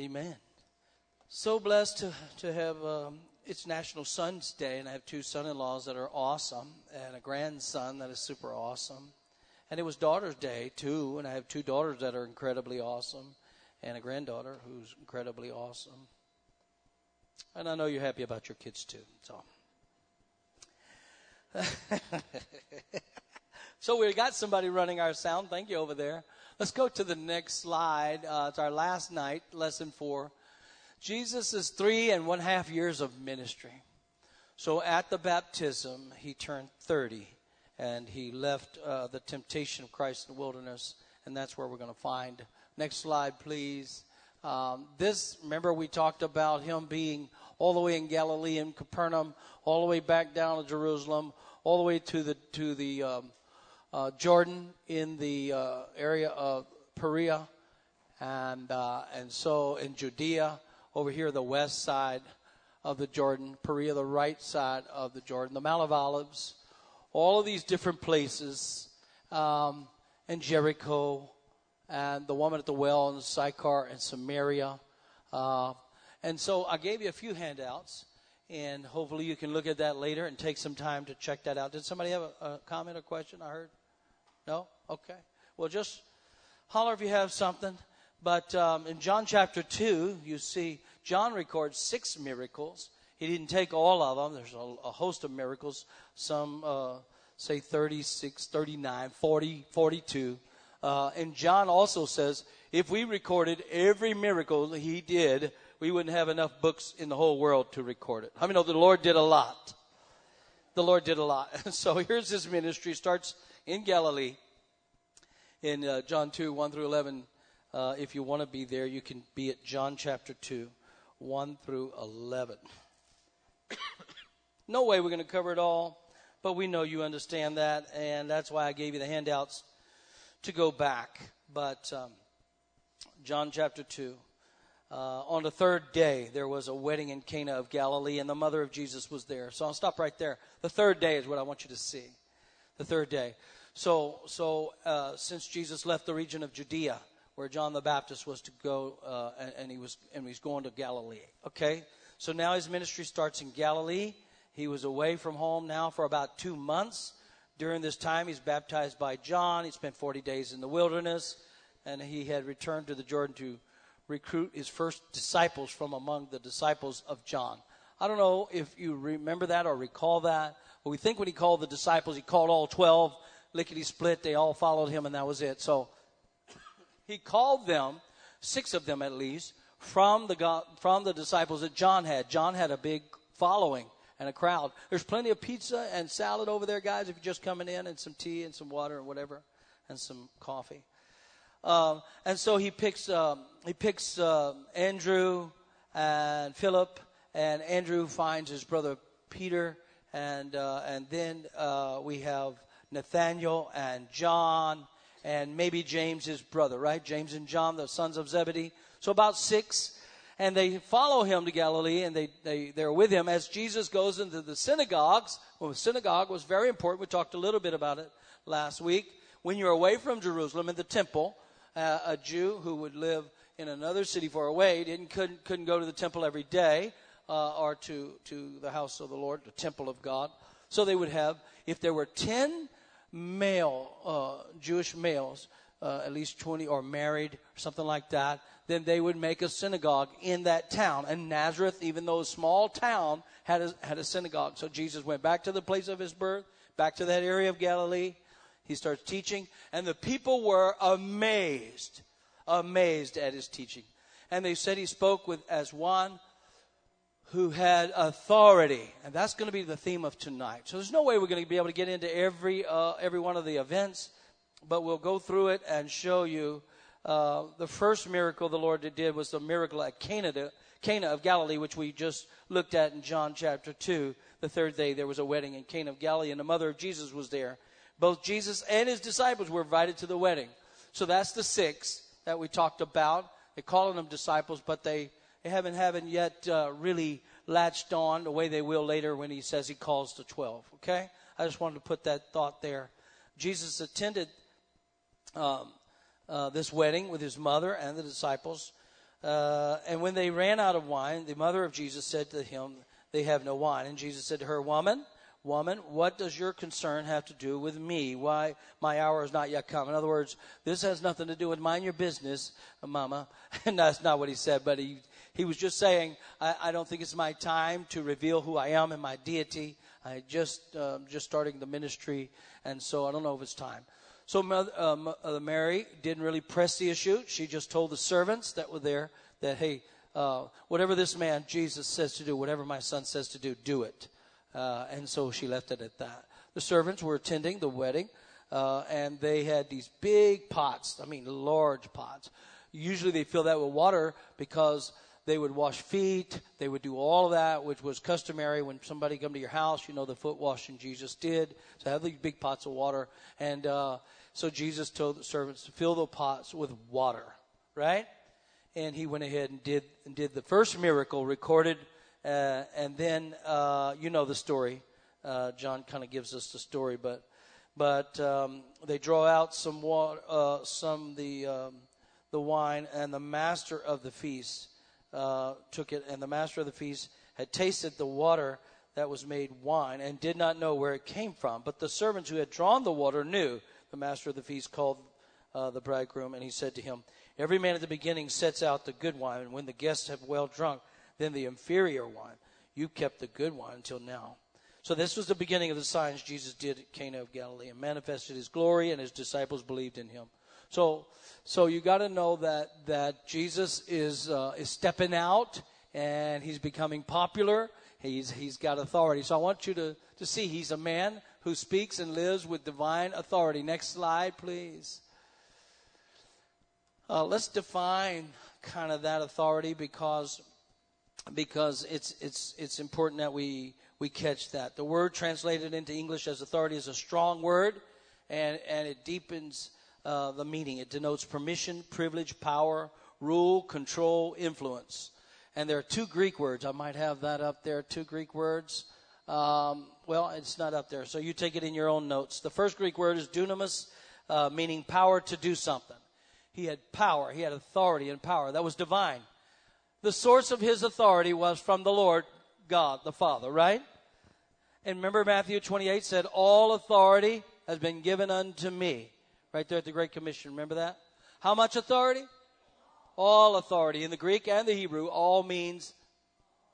Amen. So blessed to, to have, um, it's National Sons Day, and I have two son in laws that are awesome, and a grandson that is super awesome. And it was Daughter's Day, too, and I have two daughters that are incredibly awesome, and a granddaughter who's incredibly awesome. And I know you're happy about your kids, too. So. so we got somebody running our sound. Thank you over there. Let's go to the next slide. Uh, it's our last night, lesson four. Jesus is three and one half years of ministry. So at the baptism, he turned 30 and he left uh, the temptation of Christ in the wilderness, and that's where we're going to find. Next slide, please. Um, this, remember, we talked about him being all the way in Galilee in Capernaum, all the way back down to Jerusalem, all the way to the to the um, uh, Jordan in the uh, area of Perea, and uh, and so in Judea over here, the west side of the Jordan, Perea, the right side of the Jordan, the Mount of Olives, all of these different places, um, and Jericho, and the woman at the well in Sychar and Samaria. Uh, and so I gave you a few handouts, and hopefully you can look at that later and take some time to check that out. Did somebody have a, a comment or question? I heard. No? Okay. Well, just holler if you have something. But um, in John chapter 2, you see John records six miracles. He didn't take all of them. There's a, a host of miracles. Some uh, say 36, 39, 40, 42. Uh, and John also says if we recorded every miracle he did, we wouldn't have enough books in the whole world to record it. How many know the Lord did a lot? The Lord did a lot. so here's his ministry. Starts in Galilee in uh, John 2, 1 through 11. Uh, if you want to be there, you can be at John chapter 2, 1 through 11. no way we're going to cover it all, but we know you understand that, and that's why I gave you the handouts to go back. But um, John chapter 2. Uh, on the third day, there was a wedding in Cana of Galilee, and the mother of Jesus was there. So I'll stop right there. The third day is what I want you to see. The third day. So, so uh, since Jesus left the region of Judea, where John the Baptist was to go, uh, and, and, he was and he's going to Galilee. Okay, so now his ministry starts in Galilee. He was away from home now for about two months. During this time, he's baptized by John. He spent 40 days in the wilderness, and he had returned to the Jordan to recruit his first disciples from among the disciples of John. I don't know if you remember that or recall that, but we think when he called the disciples, he called all 12 lickety split. They all followed him, and that was it. So he called them, six of them at least, from the God, from the disciples that John had. John had a big following and a crowd. There's plenty of pizza and salad over there, guys. If you're just coming in, and some tea and some water and whatever, and some coffee. Um, and so he picks um, he picks uh, Andrew and Philip, and Andrew finds his brother Peter, and uh, and then uh, we have Nathaniel and John and maybe James, his brother, right? James and John, the sons of Zebedee. So about six. And they follow him to Galilee and they, they, they're with him as Jesus goes into the synagogues. Well, the synagogue was very important. We talked a little bit about it last week. When you're away from Jerusalem in the temple, uh, a Jew who would live in another city far away didn't, couldn't, couldn't go to the temple every day uh, or to, to the house of the Lord, the temple of God. So they would have, if there were 10 male, uh, Jewish males, uh, at least 20 or married or something like that, then they would make a synagogue in that town. And Nazareth, even though a small town, had a, had a synagogue. So Jesus went back to the place of his birth, back to that area of Galilee. He starts teaching, and the people were amazed, amazed at his teaching. And they said he spoke with as one who had authority. And that's going to be the theme of tonight. So there's no way we're going to be able to get into every, uh, every one of the events, but we'll go through it and show you. Uh, the first miracle the Lord did was the miracle at Cana, Cana of Galilee, which we just looked at in John chapter 2. The third day there was a wedding in Cana of Galilee, and the mother of Jesus was there. Both Jesus and his disciples were invited to the wedding. So that's the six that we talked about. They're calling them disciples, but they they haven't, haven't yet uh, really latched on the way they will later when he says he calls the 12. Okay? I just wanted to put that thought there. Jesus attended um, uh, this wedding with his mother and the disciples. Uh, and when they ran out of wine, the mother of Jesus said to him, They have no wine. And Jesus said to her, Woman, woman, what does your concern have to do with me? Why my hour is not yet come? In other words, this has nothing to do with mind your business, mama. And that's not what he said, but he, he was just saying, I, I don't think it's my time to reveal who I am and my deity. I just, uh, just starting the ministry, and so I don't know if it's time. So um, uh, Mary didn't really press the issue. She just told the servants that were there that, hey, uh, whatever this man Jesus says to do, whatever my son says to do, do it. Uh, and so she left it at that. The servants were attending the wedding, uh, and they had these big pots. I mean, large pots. Usually they fill that with water because they would wash feet. They would do all of that, which was customary when somebody come to your house. You know the foot washing Jesus did. So have these big pots of water, and uh, so Jesus told the servants to fill the pots with water, right? And he went ahead and did and did the first miracle recorded, uh, and then uh, you know the story. Uh, John kind of gives us the story, but but um, they draw out some water, uh, some the um, the wine, and the master of the feast uh, took it, and the master of the feast had tasted the water that was made wine and did not know where it came from. But the servants who had drawn the water knew the master of the feast called uh, the bridegroom, and he said to him, Every man at the beginning sets out the good wine, and when the guests have well drunk, then the inferior wine. You kept the good wine until now. So this was the beginning of the signs Jesus did at Cana of Galilee and manifested his glory, and his disciples believed in him. So, so you got to know that that Jesus is uh, is stepping out, and he's becoming popular. He's he's got authority. So I want you to to see he's a man who speaks and lives with divine authority. Next slide, please. Uh, let's define kind of that authority because because it's it's it's important that we we catch that. The word translated into English as authority is a strong word, and and it deepens uh, the meaning. It denotes permission, privilege, power, rule, control, influence. And there are two Greek words. I might have that up there. Two Greek words. Um, well, it's not up there, so you take it in your own notes. The first Greek word is dunamis, uh, meaning power to do something. He had power, he had authority and power. That was divine. The source of his authority was from the Lord God, the Father, right? And remember, Matthew 28 said, All authority has been given unto me. Right there at the Great Commission. Remember that? How much authority? All authority. In the Greek and the Hebrew, all means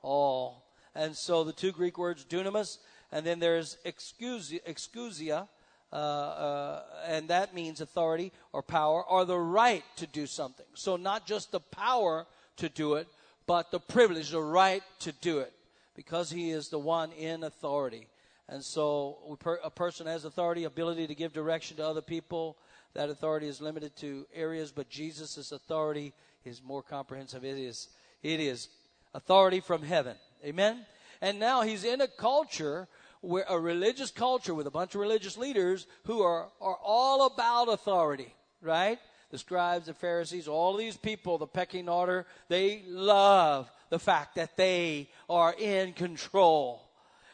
all. And so the two Greek words, dunamis, and then there's exousia, exousia uh, uh, and that means authority or power or the right to do something. So not just the power to do it, but the privilege, the right to do it, because he is the one in authority. And so a person has authority, ability to give direction to other people. That authority is limited to areas, but Jesus' authority is more comprehensive. It is, it is authority from heaven. Amen? And now he's in a culture where a religious culture with a bunch of religious leaders who are, are all about authority, right? The scribes, the Pharisees, all these people, the pecking order, they love the fact that they are in control.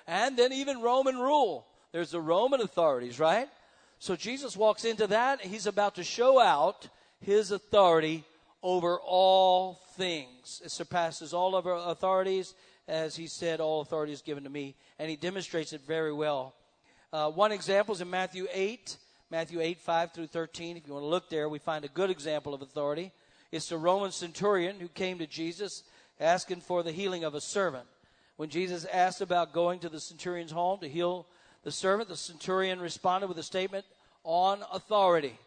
And then even Roman rule. There's the Roman authorities, right? So Jesus walks into that. He's about to show out his authority over all things. It surpasses all other authorities as he said, All authority is given to me. And he demonstrates it very well. Uh, one example is in Matthew 8, Matthew 8, 5 through 13. If you want to look there, we find a good example of authority. It's the Roman centurion who came to Jesus asking for the healing of a servant. When Jesus asked about going to the centurion's home to heal the servant, the centurion responded with a statement on authority.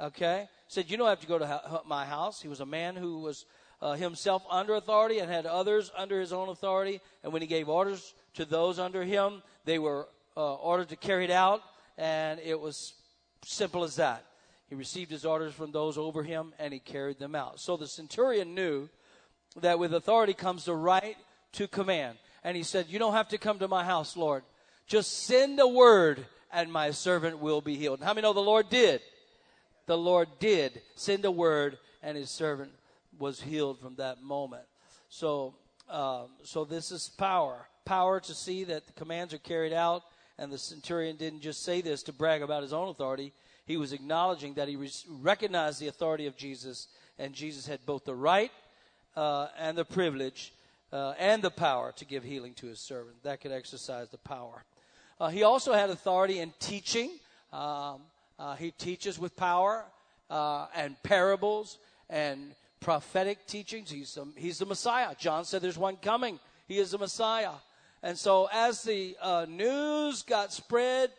Okay? Said, You don't have to go to my house. He was a man who was uh, himself under authority and had others under his own authority. And when he gave orders to those under him, they were uh, ordered to carry it out. And it was simple as that. He received his orders from those over him and he carried them out. So the centurion knew that with authority comes the right to command. And he said, You don't have to come to my house, Lord. Just send a word and my servant will be healed. how many know the Lord did? The Lord did send a word and his servant was healed from that moment. So, um, so this is power. Power to see that the commands are carried out. And the centurion didn't just say this to brag about his own authority. He was acknowledging that he re- recognized the authority of Jesus, and Jesus had both the right uh, and the privilege uh, and the power to give healing to his servant. That could exercise the power. Uh, he also had authority in teaching. Um, uh, he teaches with power uh, and parables and prophetic teachings. He's, um, he's the Messiah. John said there's one coming. He is the Messiah. And so, as the uh, news got spread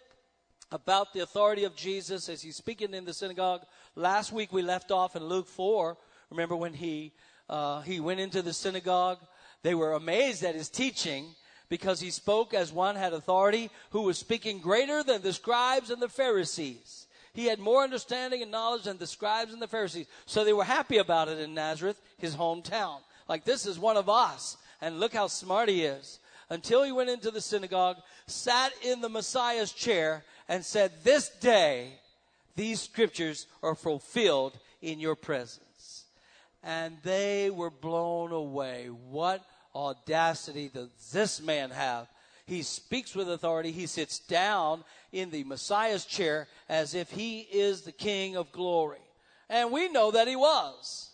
about the authority of Jesus as he's speaking in the synagogue, last week we left off in Luke 4. Remember when he, uh, he went into the synagogue? They were amazed at his teaching because he spoke as one had authority who was speaking greater than the scribes and the Pharisees. He had more understanding and knowledge than the scribes and the Pharisees. So they were happy about it in Nazareth, his hometown. Like, this is one of us. And look how smart he is. Until he went into the synagogue, sat in the Messiah's chair, and said, This day, these scriptures are fulfilled in your presence. And they were blown away. What audacity does this man have? He speaks with authority. He sits down in the Messiah's chair as if he is the King of glory. And we know that he was.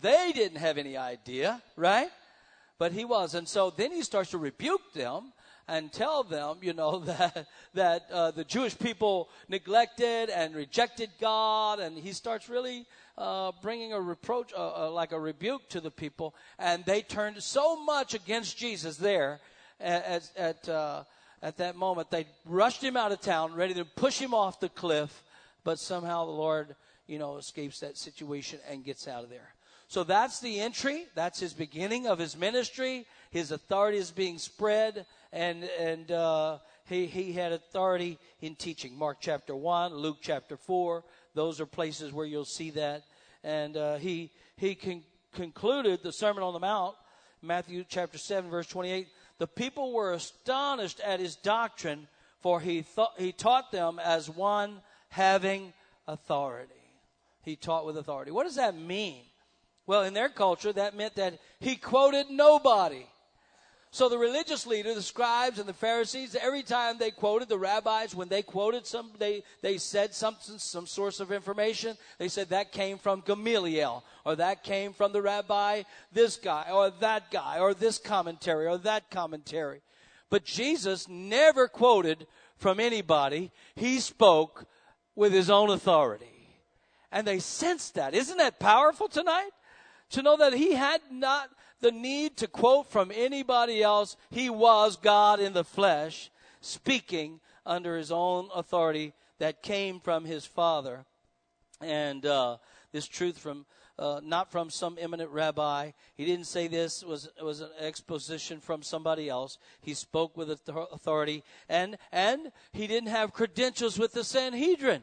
They didn't have any idea, right? But he was. And so then he starts to rebuke them and tell them, you know, that that uh, the Jewish people neglected and rejected God, and he starts really uh, bringing a reproach, uh, uh like a rebuke to the people, and they turned so much against Jesus there at at uh, at that moment. They rushed him out of town, ready to push him off the cliff, but somehow the Lord, you know, escapes that situation and gets out of there. So that's the entry. That's his beginning of his ministry. His authority is being spread, and and uh, he he had authority in teaching. Mark chapter one, Luke chapter four. Those are places where you'll see that. And uh, he he con- concluded the Sermon on the Mount, Matthew chapter seven, verse twenty-eight. The people were astonished at his doctrine, for he thought he taught them as one having authority. He taught with authority. What does that mean? Well, in their culture, that meant that he quoted nobody. So the religious leader, the scribes and the Pharisees, every time they quoted the rabbis, when they quoted some, they, they said something, some source of information. They said that came from Gamaliel, or that came from the rabbi, this guy, or that guy, or this commentary, or that commentary. But Jesus never quoted from anybody. He spoke with his own authority. And they sensed that. Isn't that powerful tonight? To know that he had not the need to quote from anybody else. He was God in the flesh, speaking under his own authority that came from his Father. And uh, this truth from uh, not from some eminent rabbi. He didn't say this was was an exposition from somebody else. He spoke with authority, and and he didn't have credentials with the Sanhedrin.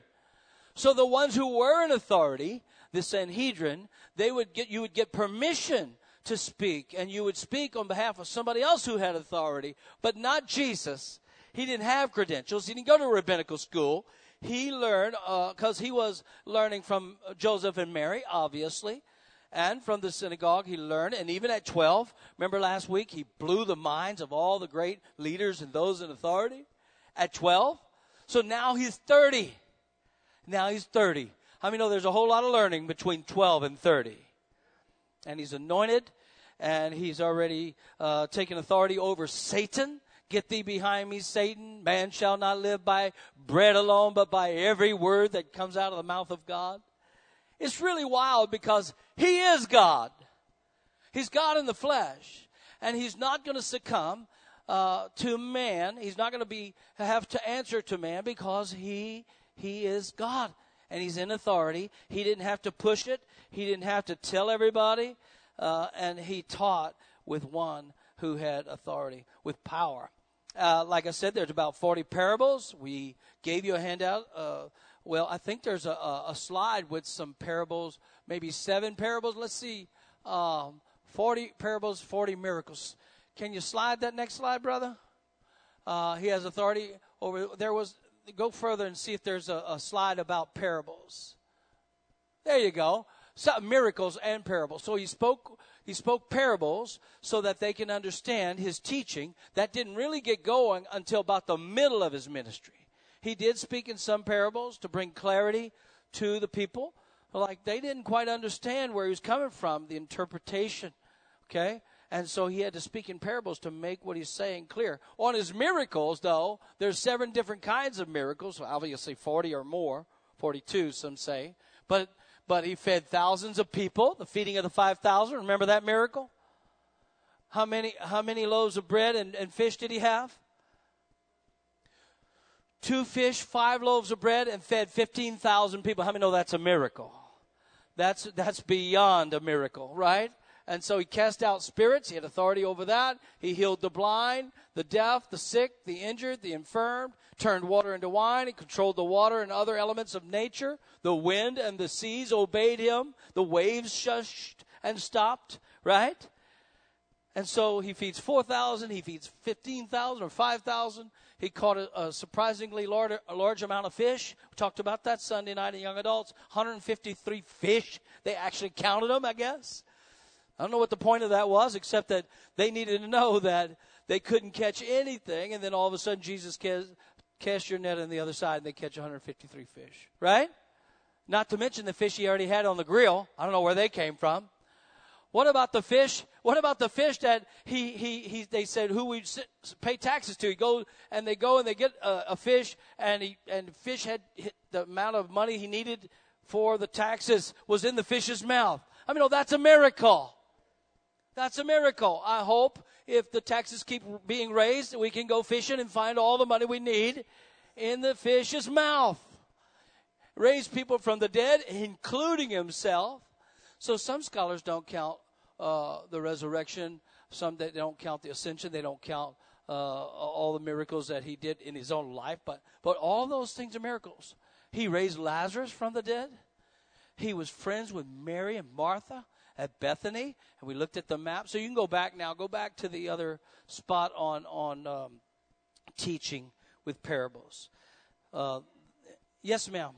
So the ones who were in authority, the Sanhedrin, they would get you would get permission to speak, and you would speak on behalf of somebody else who had authority, but not Jesus. He didn't have credentials. He didn't go to rabbinical school. He learned, because uh, he was learning from Joseph and Mary, obviously, and from the synagogue, he learned. And even at 12, remember last week, he blew the minds of all the great leaders and those in authority at 12. So now he's 30. Now he's 30. How many know there's a whole lot of learning between 12 and 30? And he's anointed, and he's already uh, taken authority over Satan. Get thee behind me, Satan. Man shall not live by bread alone, but by every word that comes out of the mouth of God. It's really wild because he is God. He's God in the flesh, and he's not going to succumb uh, to man. He's not going to be have to answer to man because he he is God and he's in authority. He didn't have to push it, he didn't have to tell everybody, uh, and he taught with one who had authority, with power. Uh, like I said, there's about 40 parables. We gave you a handout. Uh, well, I think there's a, a, slide with some parables, maybe seven parables. Let's see. Um, 40 parables, 40 miracles. Can you slide that next slide, brother? Uh, he has authority over. There was go further and see if there's a, a slide about parables. There you go. So, miracles and parables. So he spoke he spoke parables so that they can understand his teaching. That didn't really get going until about the middle of his ministry. He did speak in some parables to bring clarity to the people, like they didn't quite understand where he was coming from, the interpretation. Okay? And so he had to speak in parables to make what he's saying clear. On his miracles, though, there's seven different kinds of miracles, obviously 40 or more, 42 some say. But but he fed thousands of people, the feeding of the 5,000. Remember that miracle? How many how many loaves of bread and, and fish did he have? Two fish, five loaves of bread, and fed 15,000 people. How many know that's a miracle? That's, that's beyond a miracle, right? And so he cast out spirits. He had authority over that. He healed the blind, the deaf, the sick, the injured, the infirmed, turned water into wine. He controlled the water and other elements of nature. The wind and the seas obeyed him. The waves shushed and stopped, right? And so he feeds 4,000, he feeds 15,000 or 5,000. He caught a, a surprisingly large, a large amount of fish. We talked about that Sunday night in Young Adults. 153 fish. They actually counted them, I guess. I don't know what the point of that was, except that they needed to know that they couldn't catch anything, and then all of a sudden Jesus cast, cast your net on the other side, and they catch 153 fish. Right? Not to mention the fish he already had on the grill. I don't know where they came from. What about the fish? What about the fish that he, he, he they said who we pay taxes to? He go and they go and they get a, a fish and he, and fish had the amount of money he needed for the taxes was in the fish's mouth. I mean, oh, that's a miracle. That's a miracle. I hope if the taxes keep being raised, we can go fishing and find all the money we need in the fish's mouth. Raise people from the dead, including himself. So some scholars don't count uh, the resurrection. Some they don't count the ascension. They don't count uh, all the miracles that he did in his own life. But but all those things are miracles. He raised Lazarus from the dead. He was friends with Mary and Martha at Bethany, and we looked at the map. So you can go back now. Go back to the other spot on on um, teaching with parables. Uh, yes, ma'am.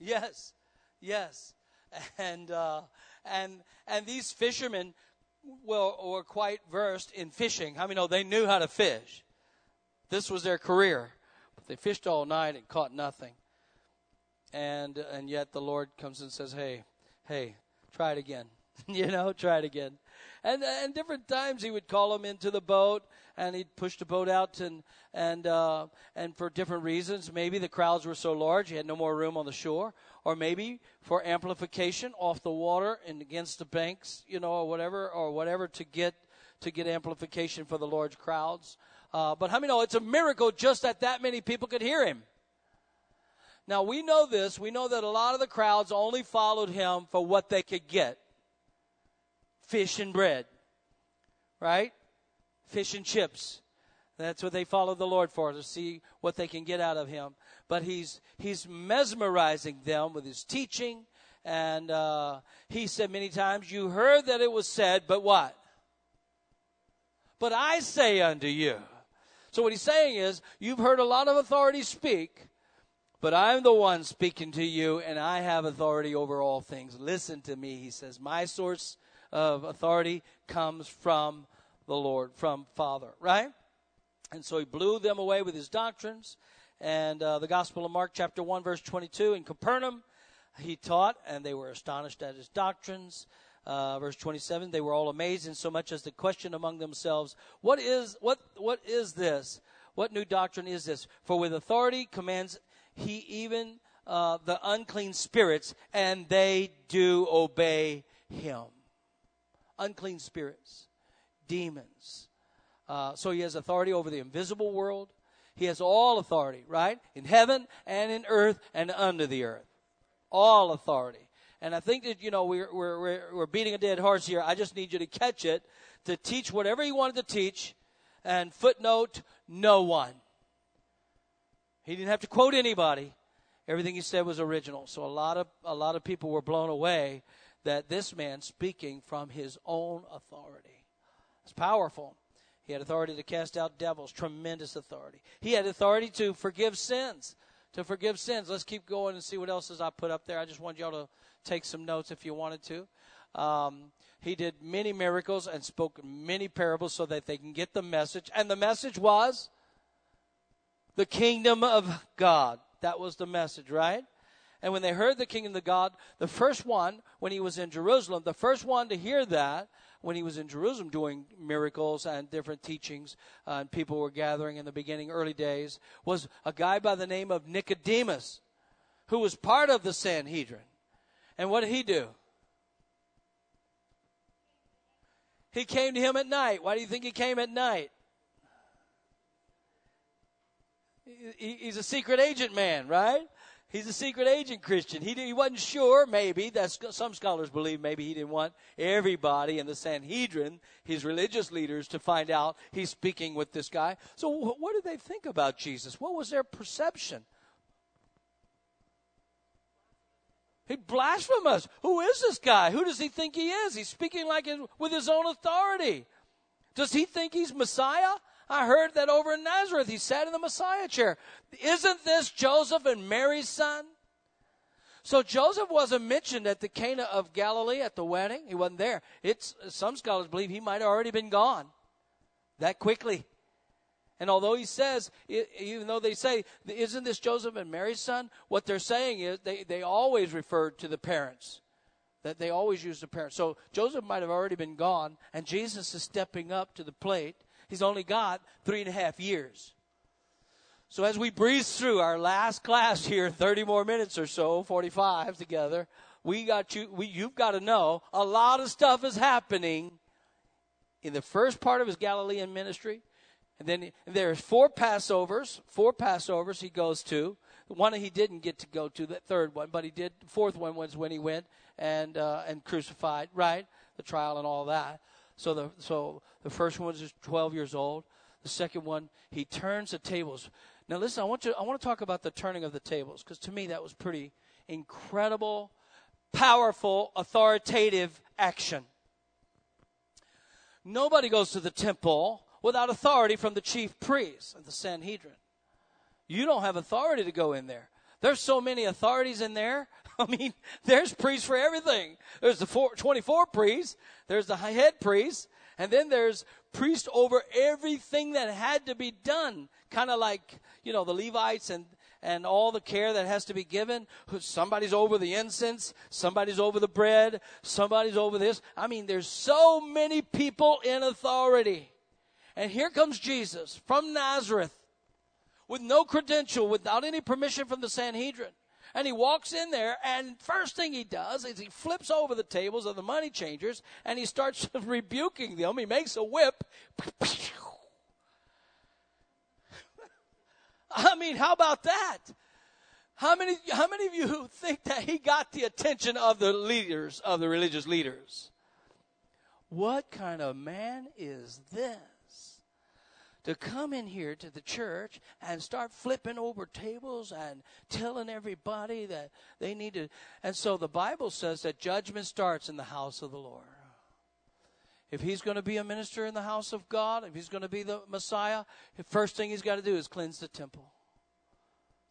Yes, yes, and uh, and and these fishermen were, were quite versed in fishing. How many know they knew how to fish? This was their career, but they fished all night and caught nothing. And and yet the Lord comes and says, "Hey, hey, try it again." you know, try it again. And and different times he would call them into the boat, and he'd push the boat out, and and uh, and for different reasons, maybe the crowds were so large he had no more room on the shore, or maybe for amplification off the water and against the banks, you know, or whatever, or whatever to get to get amplification for the large crowds. Uh, but how many know it's a miracle just that that many people could hear him? Now we know this. We know that a lot of the crowds only followed him for what they could get fish and bread, right? Fish and chips. That's what they follow the Lord for, to see what they can get out of him. But he's, he's mesmerizing them with his teaching. And uh, he said many times, You heard that it was said, but what? But I say unto you. So what he's saying is, You've heard a lot of authorities speak, but I'm the one speaking to you, and I have authority over all things. Listen to me, he says. My source of authority comes from the Lord, from Father, right? And so he blew them away with his doctrines. And uh, the Gospel of Mark, chapter 1, verse 22, in Capernaum, he taught, and they were astonished at his doctrines. Uh, verse 27, they were all amazed, in so much as the question among themselves, what is, what, what is this? What new doctrine is this? For with authority commands he even uh, the unclean spirits, and they do obey him unclean spirits, demons. Uh, so he has authority over the invisible world. He has all authority, right? In heaven and in earth and under the earth. All authority. And I think that, you know, we're, we're, we're beating a dead horse here. I just need you to catch it, to teach whatever he wanted to teach, and footnote, no one. He didn't have to quote anybody. Everything he said was original. So a lot of, a lot of people were blown away that this man speaking from his own authority. It's powerful. He had authority to cast out devils, tremendous authority. He had authority to forgive sins, to forgive sins. Let's keep going and see what else is I put up there. I just want y'all to take some notes if you wanted to. Um, he did many miracles and spoke many parables so that they can get the message. And the message was the kingdom of God. That was the message, right? And when they heard the kingdom of God, the first one, when he was in Jerusalem, the first one to hear that, when he was in Jerusalem doing miracles and different teachings, uh, and people were gathering in the beginning, early days, was a guy by the name of Nicodemus, who was part of the Sanhedrin. And what did he do? He came to him at night. Why do you think he came at night? He's a secret agent man, right? He's a secret agent Christian. He, he wasn't sure, maybe, that some scholars believe maybe he didn't want everybody in the Sanhedrin, his religious leaders, to find out he's speaking with this guy. So, what did they think about Jesus? What was their perception? He blasphemous. Who is this guy? Who does he think he is? He's speaking like his, with his own authority. Does he think he's Messiah? I heard that over in Nazareth he sat in the Messiah chair. Isn't this Joseph and Mary's son? So Joseph wasn't mentioned at the Cana of Galilee at the wedding. He wasn't there. It's some scholars believe he might have already been gone that quickly. And although he says, even though they say, isn't this Joseph and Mary's son? What they're saying is they, they always referred to the parents. That they always used the parents. So Joseph might have already been gone, and Jesus is stepping up to the plate. He's only got three and a half years. So as we breeze through our last class here, 30 more minutes or so, 45 together, we got you, we, you've got to know a lot of stuff is happening in the first part of his Galilean ministry and then there's four Passovers, four Passovers he goes to. One he didn't get to go to, the third one, but he did. The fourth one was when he went and uh, and crucified, right? The trial and all that. So the so the first one was 12 years old. The second one, he turns the tables. Now listen, I want to I want to talk about the turning of the tables because to me that was pretty incredible, powerful, authoritative action. Nobody goes to the temple without authority from the chief priests of the Sanhedrin. You don't have authority to go in there. There's so many authorities in there. I mean, there's priests for everything. There's the four, 24 priests, there's the head priest, and then there's priests over everything that had to be done. Kind of like, you know, the Levites and, and all the care that has to be given. Somebody's over the incense, somebody's over the bread, somebody's over this. I mean, there's so many people in authority. And here comes Jesus from Nazareth with no credential, without any permission from the Sanhedrin. And he walks in there, and first thing he does is he flips over the tables of the money changers and he starts rebuking them. He makes a whip. I mean, how about that? How many, how many of you think that he got the attention of the leaders, of the religious leaders? What kind of man is this? To come in here to the church and start flipping over tables and telling everybody that they need to. And so the Bible says that judgment starts in the house of the Lord. If he's going to be a minister in the house of God, if he's going to be the Messiah, the first thing he's got to do is cleanse the temple.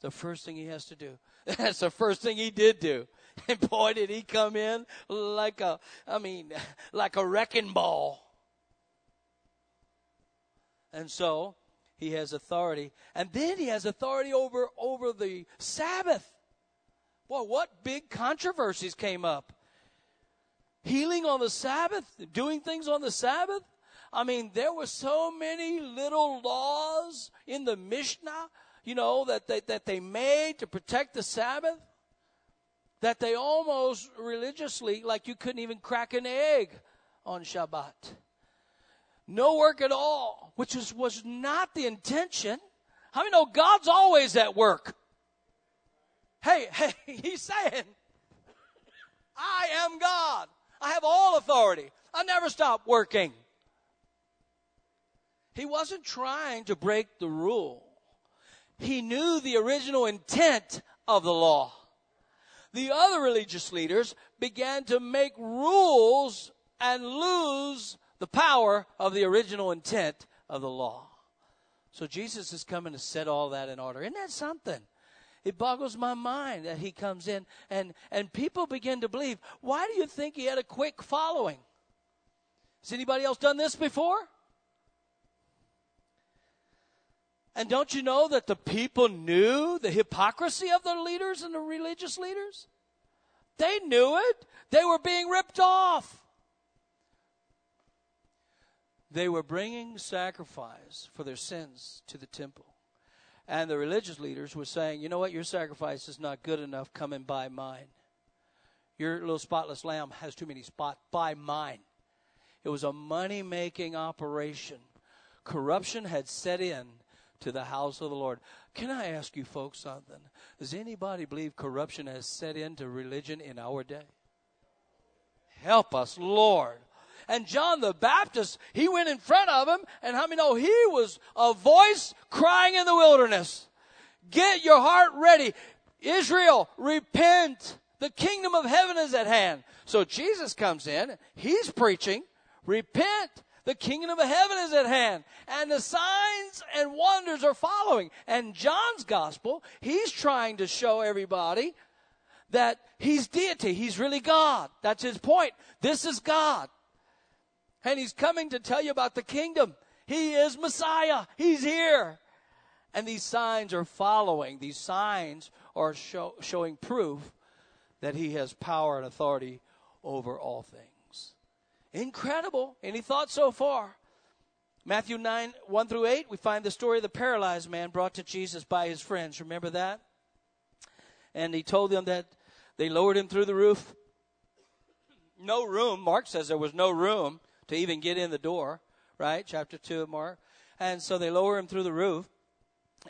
The first thing he has to do. That's the first thing he did do. And boy, did he come in like a, I mean, like a wrecking ball. And so he has authority. And then he has authority over, over the Sabbath. Boy, what big controversies came up. Healing on the Sabbath, doing things on the Sabbath. I mean, there were so many little laws in the Mishnah, you know, that they, that they made to protect the Sabbath that they almost religiously, like you couldn't even crack an egg on Shabbat no work at all, which was, was not the intention. How many know God's always at work? Hey, hey, he's saying, I am God. I have all authority. I never stop working. He wasn't trying to break the rule. He knew the original intent of the law. The other religious leaders began to make rules and lose the power of the original intent of the law. So Jesus is coming to set all that in order. Isn't that something? it boggles my mind that he comes in and, and people begin to believe. Why do you think he had a quick following? Has anybody else done this before? And don't you know that the people knew the hypocrisy of the leaders and the religious leaders? They knew it. They were being ripped off. They were bringing sacrifice for their sins to the temple. And the religious leaders were saying, you know what, your sacrifice is not good enough. Come and buy mine. Your little spotless lamb has too many spots. Buy mine. It was a money making operation. Corruption had set in to the house of the Lord. Can I ask you folks something? Does anybody believe corruption has set into religion in our day? Help us, Lord. And John the Baptist, he went in front of him, and how many know he was a voice crying in the wilderness? Get your heart ready. Israel, repent. The kingdom of heaven is at hand. So Jesus comes in, he's preaching, repent. The kingdom of heaven is at hand. And the signs and wonders are following. And John's gospel, he's trying to show everybody that he's deity. He's really God. That's his point. This is God. And he's coming to tell you about the kingdom. He is Messiah. He's here. And these signs are following. These signs are show, showing proof that he has power and authority over all things. Incredible. Any thoughts so far? Matthew 9, 1 through 8, we find the story of the paralyzed man brought to Jesus by his friends. Remember that? And he told them that they lowered him through the roof. No room. Mark says there was no room to even get in the door, right? Chapter 2 of Mark. And so they lower him through the roof,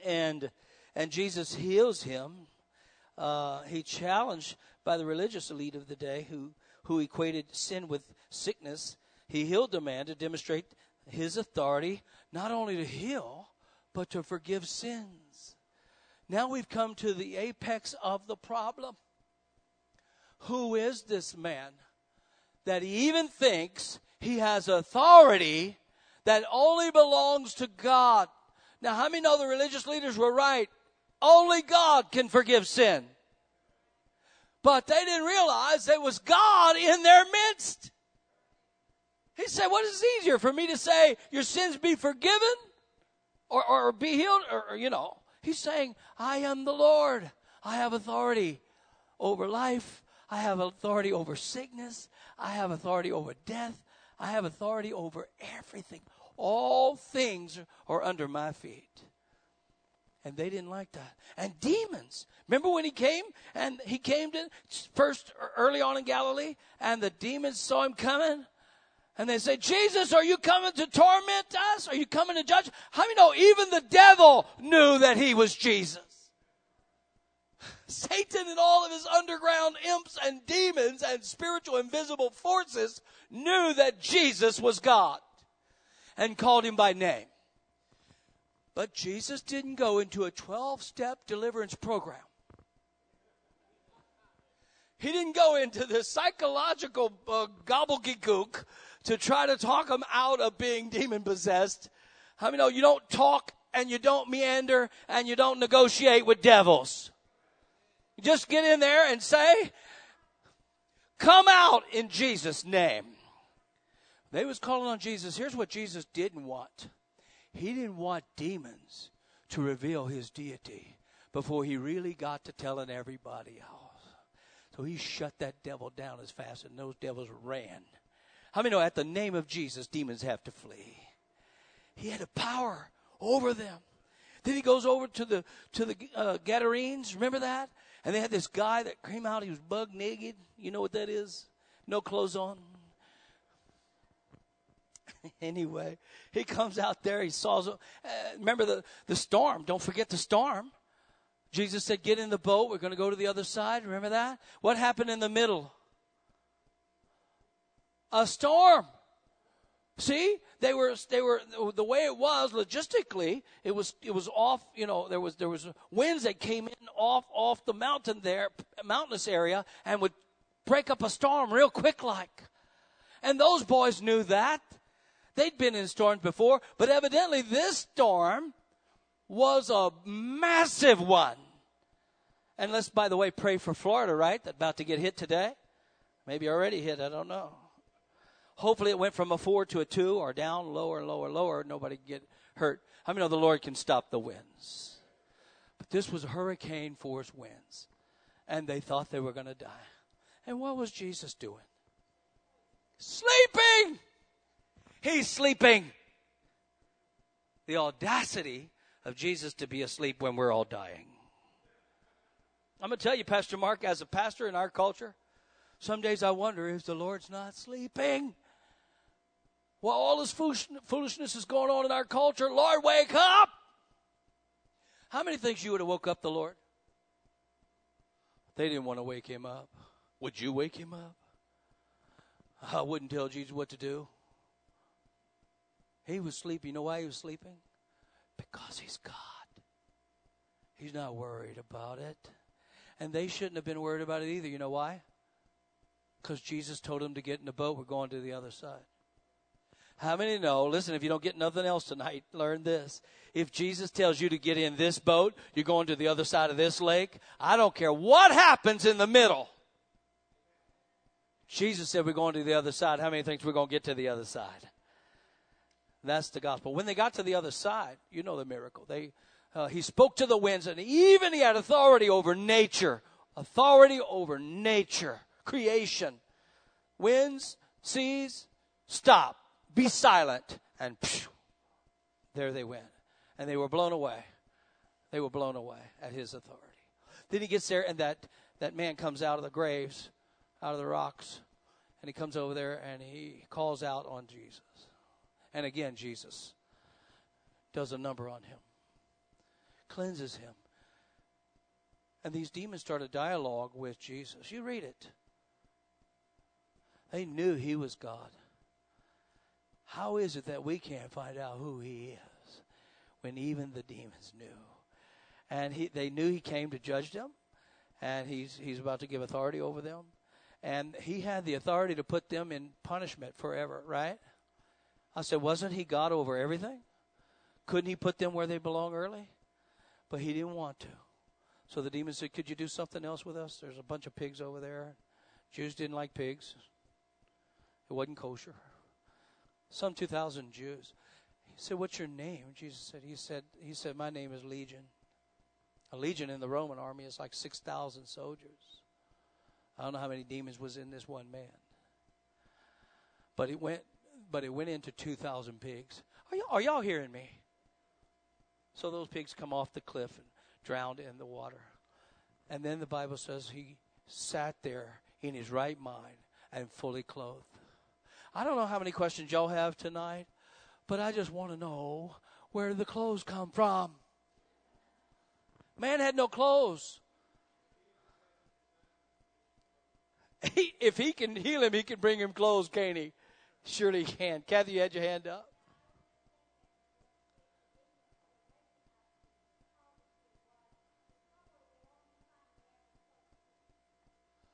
and and Jesus heals him. Uh, he challenged by the religious elite of the day who who equated sin with sickness. He healed the man to demonstrate his authority not only to heal but to forgive sins. Now we've come to the apex of the problem. Who is this man that he even thinks he has authority that only belongs to God. Now, how many know the religious leaders were right? Only God can forgive sin. But they didn't realize there was God in their midst. He said, What is easier for me to say, Your sins be forgiven or, or be healed? Or, or, you know, he's saying, I am the Lord. I have authority over life. I have authority over sickness. I have authority over death. I have authority over everything. All things are under my feet. And they didn't like that. And demons. Remember when he came? And he came to first early on in Galilee, and the demons saw him coming. And they say, Jesus, are you coming to torment us? Are you coming to judge? How many know even the devil knew that he was Jesus? Satan and all of his underground imps and demons and spiritual invisible forces knew that Jesus was God and called him by name. But Jesus didn't go into a 12 step deliverance program. He didn't go into the psychological uh, gobbledygook to try to talk him out of being demon possessed. I mean, no, you don't talk and you don't meander and you don't negotiate with devils. Just get in there and say, come out in Jesus' name. They was calling on Jesus. Here's what Jesus didn't want. He didn't want demons to reveal his deity before he really got to telling everybody else. So he shut that devil down as fast, and those devils ran. How many know at the name of Jesus, demons have to flee? He had a power over them. Then he goes over to the to the uh, Gadarenes. Remember that? And they had this guy that came out. He was bug naked. You know what that is? No clothes on. anyway, he comes out there. He saws. Uh, remember the the storm. Don't forget the storm. Jesus said, "Get in the boat. We're going to go to the other side." Remember that? What happened in the middle? A storm. See, they were they were the way it was logistically. It was it was off. You know, there was there was winds that came in off off the mountain there, mountainous area, and would break up a storm real quick like. And those boys knew that. They'd been in storms before, but evidently this storm was a massive one. And let's, by the way, pray for Florida, right? About to get hit today. Maybe already hit, I don't know. Hopefully it went from a four to a two or down, lower, and lower, lower. Nobody get hurt. How many know the Lord can stop the winds? But this was hurricane force winds. And they thought they were going to die. And what was Jesus doing? Sleeping! He's sleeping. The audacity of Jesus to be asleep when we're all dying. I'm going to tell you, Pastor Mark, as a pastor in our culture, some days I wonder if the Lord's not sleeping. While all this foolishness is going on in our culture, Lord, wake up! How many things you would have woke up the Lord? They didn't want to wake him up. Would you wake him up? I wouldn't tell Jesus what to do. He was sleeping. You know why he was sleeping? Because he's God. He's not worried about it. And they shouldn't have been worried about it either. You know why? Because Jesus told them to get in the boat. We're going to the other side. How many know? Listen, if you don't get nothing else tonight, learn this. If Jesus tells you to get in this boat, you're going to the other side of this lake. I don't care what happens in the middle. Jesus said we're going to the other side. How many thinks we're going to get to the other side? That's the gospel. When they got to the other side, you know the miracle. They, uh, he spoke to the winds, and even he had authority over nature. Authority over nature, creation. Winds, seas, stop, be silent, and phew, there they went. And they were blown away. They were blown away at his authority. Then he gets there, and that, that man comes out of the graves, out of the rocks, and he comes over there and he calls out on Jesus. And again, Jesus does a number on him, cleanses him. And these demons start a dialogue with Jesus. You read it. They knew he was God. How is it that we can't find out who he is when even the demons knew? And he, they knew he came to judge them, and he's, he's about to give authority over them. And he had the authority to put them in punishment forever, right? I said, wasn't he God over everything? Couldn't he put them where they belong early? But he didn't want to. So the demon said, Could you do something else with us? There's a bunch of pigs over there. Jews didn't like pigs, it wasn't kosher. Some 2,000 Jews. He said, What's your name? Jesus said, He said, he said My name is Legion. A legion in the Roman army is like 6,000 soldiers. I don't know how many demons was in this one man. But it went but it went into 2,000 pigs. Are y'all, are y'all hearing me? So those pigs come off the cliff and drowned in the water. And then the Bible says he sat there in his right mind and fully clothed. I don't know how many questions y'all have tonight, but I just want to know where the clothes come from? Man had no clothes. He, if he can heal him, he can bring him clothes, can't he? Surely he can. Kathy, you had your hand up?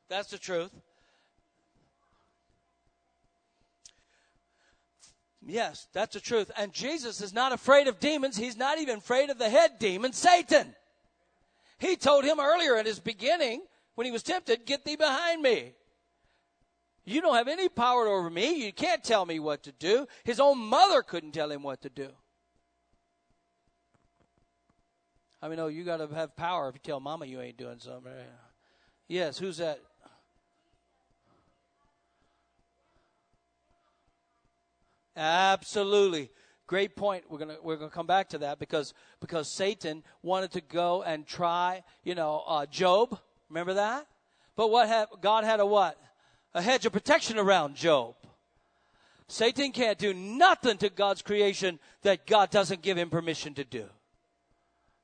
That's the truth. Yes, that's the truth. And Jesus is not afraid of demons. He's not even afraid of the head demon, Satan. He told him earlier in his beginning, when he was tempted, Get thee behind me. You don't have any power over me. You can't tell me what to do. His own mother couldn't tell him what to do. I mean, oh, you got to have power if you tell mama you ain't doing something. Yes, who's that? Absolutely. Great point. We're gonna we're gonna come back to that because because Satan wanted to go and try, you know, uh, Job. Remember that? But what had God had a what? a hedge of protection around Job. Satan can't do nothing to God's creation that God doesn't give him permission to do.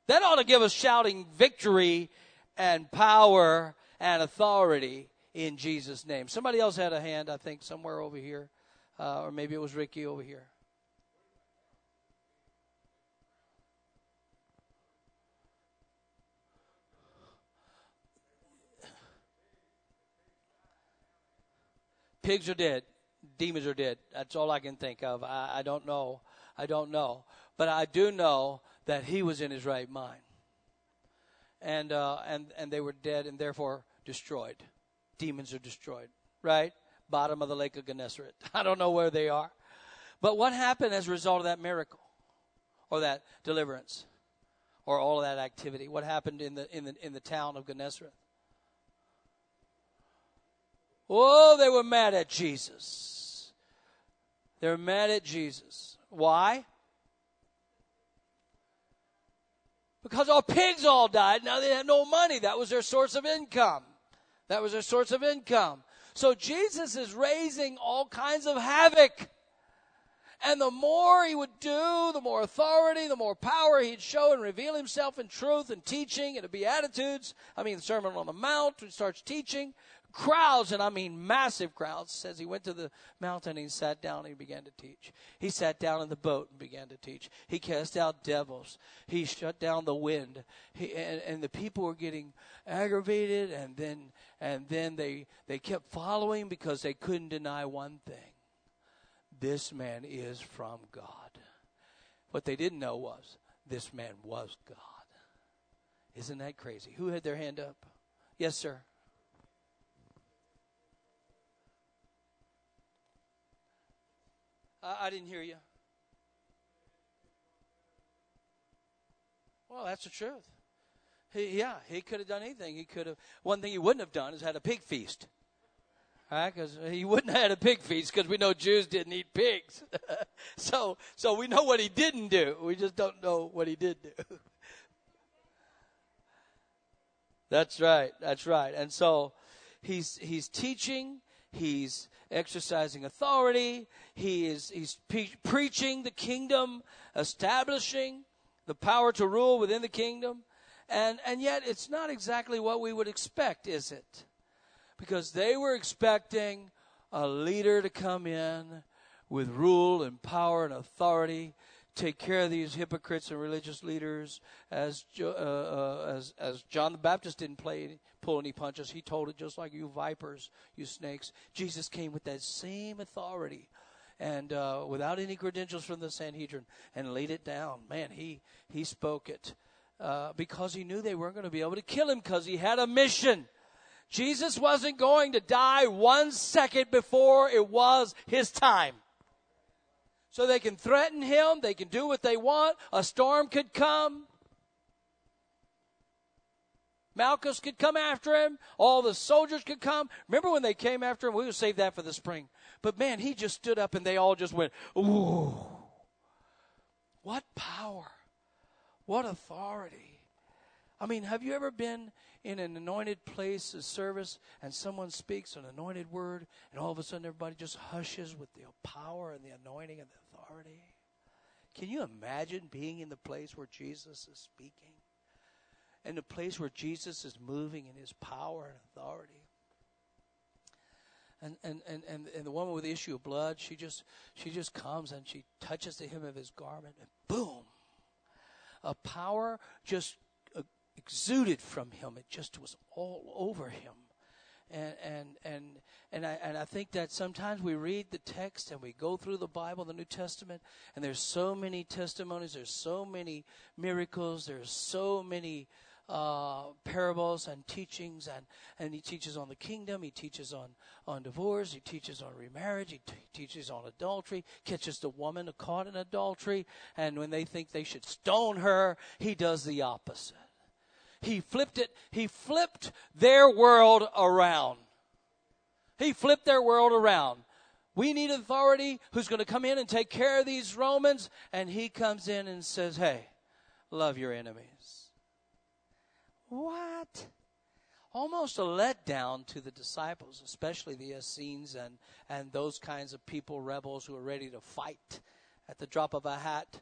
That ought to give us shouting victory and power and authority in Jesus' name. Somebody else had a hand, I think, somewhere over here. Uh, or maybe it was Ricky over here. Pigs are dead. Demons are dead. That's all I can think of. I, I don't know. I don't know. But I do know that he was in his right mind. and uh, and and they were dead and therefore destroyed. Demons are destroyed, right? Bottom of the lake of Gennesaret. I don't know where they are, but what happened as a result of that miracle, or that deliverance, or all of that activity? What happened in the in the in the town of Gennesaret? Oh, they were mad at Jesus. They were mad at Jesus. Why? Because our pigs all died. Now they had no money. That was their source of income. That was their source of income. So Jesus is raising all kinds of havoc. And the more he would do, the more authority, the more power he'd show and reveal himself in truth and teaching and Beatitudes. I mean, the Sermon on the Mount, he starts teaching crowds, and I mean massive crowds, says he went to the mountain and he sat down and he began to teach. He sat down in the boat and began to teach. He cast out devils. He shut down the wind. He, and, and the people were getting aggravated, and then and then they they kept following because they couldn't deny one thing: this man is from God. What they didn't know was this man was God. Isn't that crazy? Who had their hand up? Yes, sir. I, I didn't hear you. Well, that's the truth. He, yeah, he could have done anything. He could have. One thing he wouldn't have done is had a pig feast. Right? Because he wouldn't have had a pig feast because we know Jews didn't eat pigs. so, so we know what he didn't do. We just don't know what he did do. That's right. That's right. And so he's he's teaching, he's exercising authority. He is he's pre- preaching the kingdom, establishing the power to rule within the kingdom. And and yet it's not exactly what we would expect, is it? Because they were expecting a leader to come in with rule and power and authority take care of these hypocrites and religious leaders as uh, uh, as as John the Baptist didn't play pull any punches. He told it just like you vipers, you snakes. Jesus came with that same authority and uh, without any credentials from the Sanhedrin and laid it down. Man, he he spoke it uh, because he knew they weren't going to be able to kill him because he had a mission. Jesus wasn't going to die one second before it was his time. So they can threaten him, they can do what they want, a storm could come. Malchus could come after him. All the soldiers could come. Remember when they came after him? We will save that for the spring. But man, he just stood up and they all just went, ooh. What power. What authority. I mean, have you ever been in an anointed place, a service, and someone speaks an anointed word, and all of a sudden everybody just hushes with the power and the anointing and the authority? Can you imagine being in the place where Jesus is speaking? in the place where Jesus is moving in his power and authority. And, and, and, and, and the woman with the issue of blood, she just she just comes and she touches the hem of his garment and boom. A power just uh, exuded from him. It just was all over him. And and and and I and I think that sometimes we read the text and we go through the Bible, the New Testament, and there's so many testimonies, there's so many miracles, there's so many uh, parables and teachings, and, and he teaches on the kingdom, he teaches on, on divorce, he teaches on remarriage, he t- teaches on adultery, catches the woman caught in adultery, and when they think they should stone her, he does the opposite. He flipped it, he flipped their world around. He flipped their world around. We need authority who's going to come in and take care of these Romans, and he comes in and says, Hey, love your enemies. What? Almost a letdown to the disciples, especially the Essenes and, and those kinds of people, rebels who are ready to fight at the drop of a hat,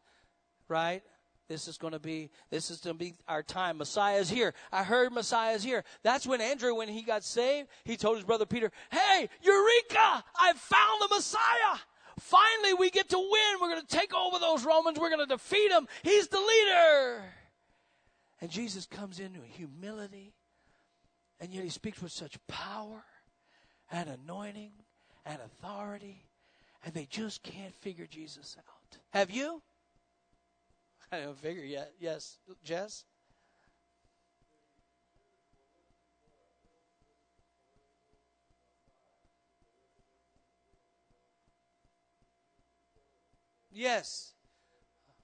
right? This is going to be this is going to be our time. Messiah's here. I heard Messiah's here. That's when Andrew, when he got saved, he told his brother Peter, "Hey, Eureka! I found the Messiah. Finally, we get to win. We're going to take over those Romans. We're going to defeat them. He's the leader." And Jesus comes in with humility, and yet he speaks with such power and anointing and authority, and they just can't figure Jesus out. Have you? I don't figure yet. Yes, Jess? Yes.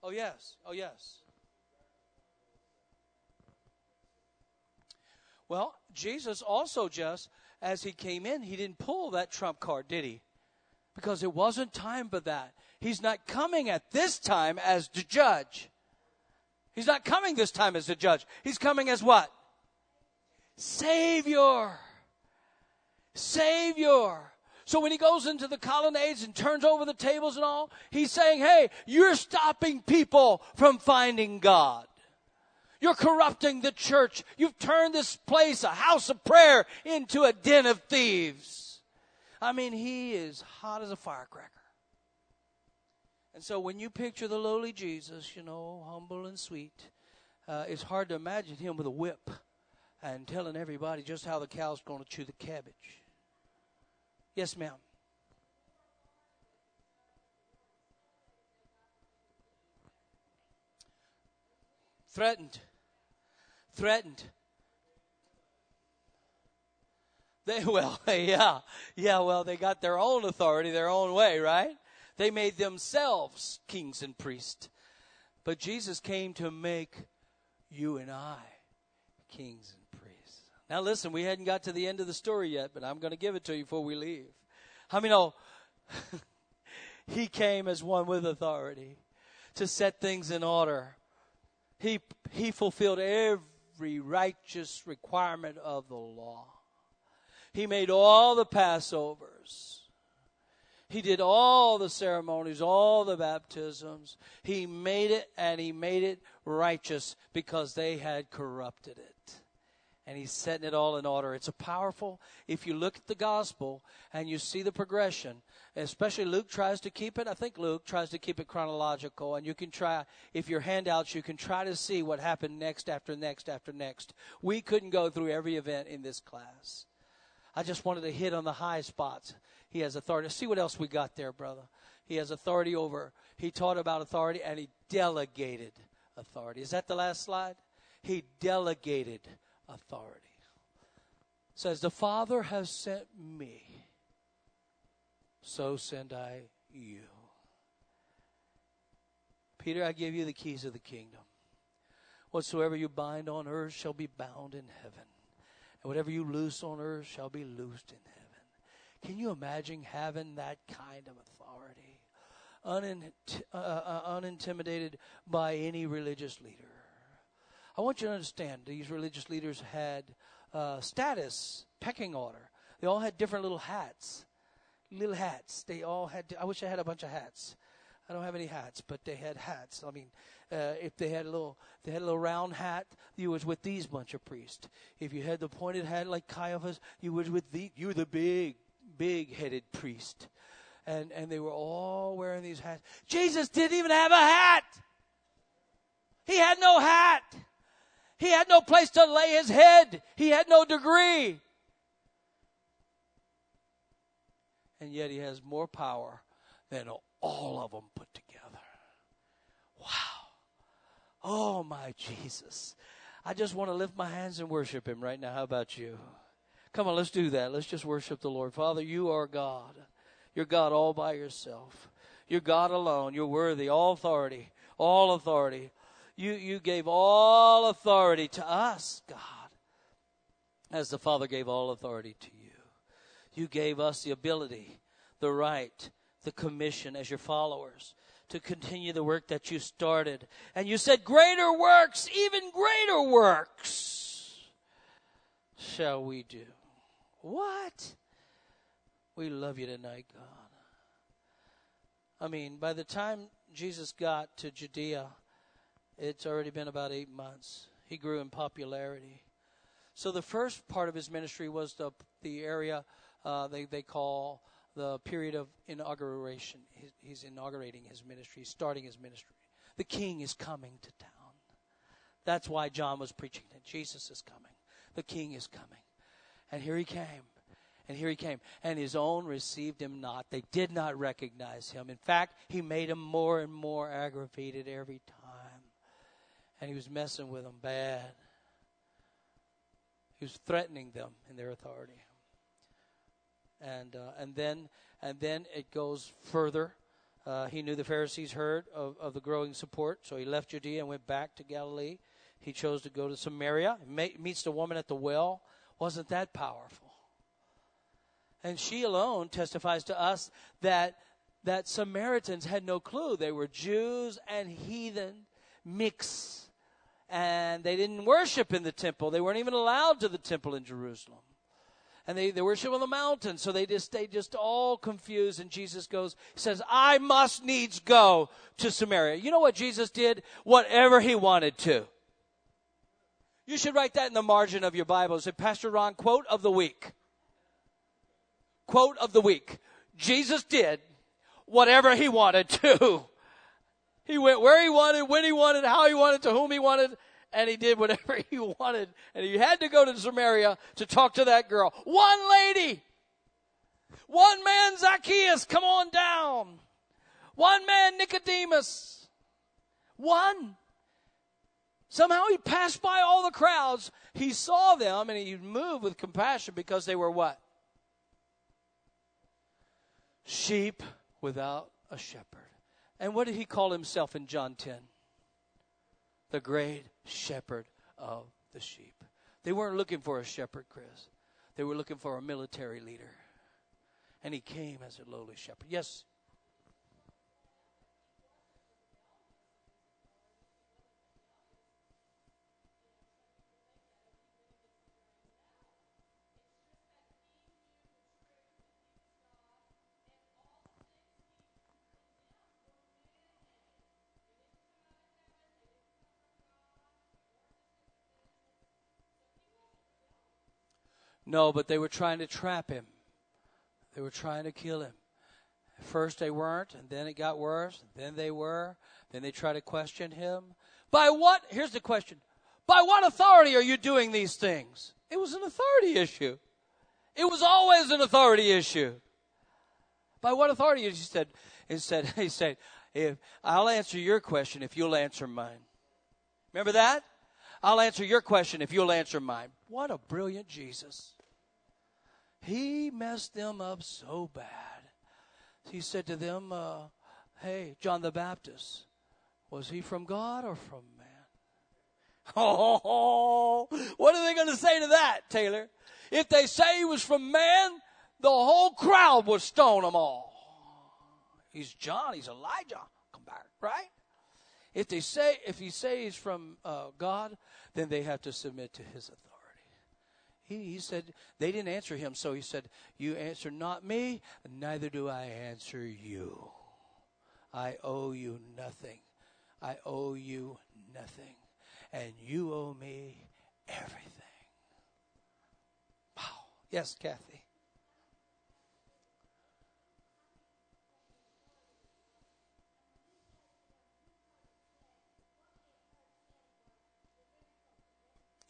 Oh, yes. Oh, yes. Well, Jesus also just, as he came in, he didn't pull that trump card, did he? Because it wasn't time for that. He's not coming at this time as the judge. He's not coming this time as the judge. He's coming as what? Savior. Savior. So when he goes into the colonnades and turns over the tables and all, he's saying, hey, you're stopping people from finding God. You're corrupting the church. You've turned this place, a house of prayer, into a den of thieves. I mean, he is hot as a firecracker. And so when you picture the lowly Jesus, you know, humble and sweet, uh, it's hard to imagine him with a whip and telling everybody just how the cow's going to chew the cabbage. Yes, ma'am. Threatened. Threatened. They, well, yeah, yeah, well, they got their own authority, their own way, right? They made themselves kings and priests. But Jesus came to make you and I kings and priests. Now, listen, we hadn't got to the end of the story yet, but I'm going to give it to you before we leave. How many know he came as one with authority to set things in order? He, he fulfilled every righteous requirement of the law. He made all the Passovers. He did all the ceremonies, all the baptisms. He made it and he made it righteous because they had corrupted it. And he's setting it all in order. It's a powerful, if you look at the gospel and you see the progression, especially Luke tries to keep it, I think Luke tries to keep it chronological. And you can try, if your handouts, you can try to see what happened next after next after next. We couldn't go through every event in this class. I just wanted to hit on the high spots. He has authority. See what else we got there, brother. He has authority over, he taught about authority and he delegated authority. Is that the last slide? He delegated authority. says, The Father has sent me, so send I you. Peter, I give you the keys of the kingdom. Whatsoever you bind on earth shall be bound in heaven, and whatever you loose on earth shall be loosed in heaven. Can you imagine having that kind of authority? Unint- uh, uh, unintimidated by any religious leader. I want you to understand these religious leaders had uh, status, pecking order. They all had different little hats. Little hats. They all had, I wish I had a bunch of hats. I don't have any hats, but they had hats. I mean, uh, if they had a little, they had a little round hat, you was with these bunch of priests. If you had the pointed hat like Caiaphas, you was with the, you the big big headed priest. And, and they were all wearing these hats. Jesus didn't even have a hat. He had no hat. He had no place to lay his head. He had no degree. And yet he has more power than all of them put together. Wow. Oh, my Jesus. I just want to lift my hands and worship him right now. How about you? Come on, let's do that. Let's just worship the Lord. Father, you are God. You're God all by yourself. You're God alone. You're worthy. All authority. All authority. You, you gave all authority to us, God, as the Father gave all authority to you. You gave us the ability, the right, the commission as your followers to continue the work that you started. And you said, Greater works, even greater works, shall we do. What? We love you tonight, God. I mean, by the time Jesus got to Judea, it's already been about eight months. He grew in popularity. So the first part of his ministry was the the area uh, they they call the period of inauguration. He's, he's inaugurating his ministry, starting his ministry. The King is coming to town. That's why John was preaching that Jesus is coming. The King is coming. And here he came. And here he came. And his own received him not. They did not recognize him. In fact, he made them more and more aggravated every time. And he was messing with them bad. He was threatening them in their authority. And uh, and then and then it goes further. Uh, he knew the Pharisees heard of, of the growing support, so he left Judea and went back to Galilee. He chose to go to Samaria. He meets the woman at the well. Wasn't that powerful? And she alone testifies to us that that Samaritans had no clue. They were Jews and heathen mix. And they didn't worship in the temple. They weren't even allowed to the temple in Jerusalem. And they, they worship on the mountain. So they just they just all confused. And Jesus goes, says, I must needs go to Samaria. You know what Jesus did? Whatever he wanted to. You should write that in the margin of your Bible. Say, Pastor Ron, quote of the week. Quote of the week. Jesus did whatever he wanted to. He went where he wanted, when he wanted, how he wanted, to whom he wanted, and he did whatever he wanted. And he had to go to Samaria to talk to that girl. One lady. One man, Zacchaeus, come on down. One man, Nicodemus. One. Somehow he passed by all the crowds. He saw them and he moved with compassion because they were what? Sheep without a shepherd. And what did he call himself in John 10? The great shepherd of the sheep. They weren't looking for a shepherd, Chris. They were looking for a military leader. And he came as a lowly shepherd. Yes, No, but they were trying to trap him. They were trying to kill him. First they weren't, and then it got worse, then they were. Then they tried to question him. By what? Here's the question. By what authority are you doing these things? It was an authority issue. It was always an authority issue. By what authority? He said, he said, he said, if I'll answer your question if you'll answer mine. Remember that? I'll answer your question if you'll answer mine. What a brilliant Jesus. He messed them up so bad. He said to them, uh, Hey, John the Baptist, was he from God or from man? Oh, what are they going to say to that, Taylor? If they say he was from man, the whole crowd would stone them all. He's John, he's Elijah. Come back, right? If they say, if he says from uh, God, then they have to submit to his authority. He, he said, they didn't answer him, so he said, You answer not me, neither do I answer you. I owe you nothing. I owe you nothing. And you owe me everything. Wow. Yes, Kathy.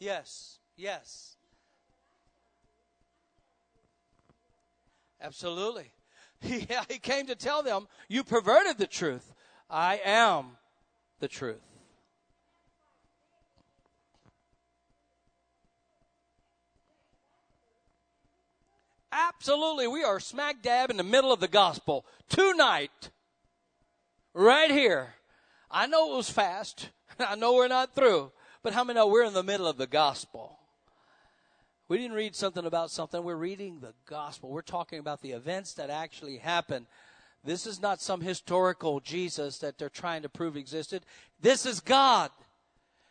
Yes, yes. Absolutely. He, he came to tell them, You perverted the truth. I am the truth. Absolutely. We are smack dab in the middle of the gospel tonight. Right here. I know it was fast. I know we're not through. But how many know we're in the middle of the gospel? We didn't read something about something. We're reading the gospel. We're talking about the events that actually happened. This is not some historical Jesus that they're trying to prove existed. This is God.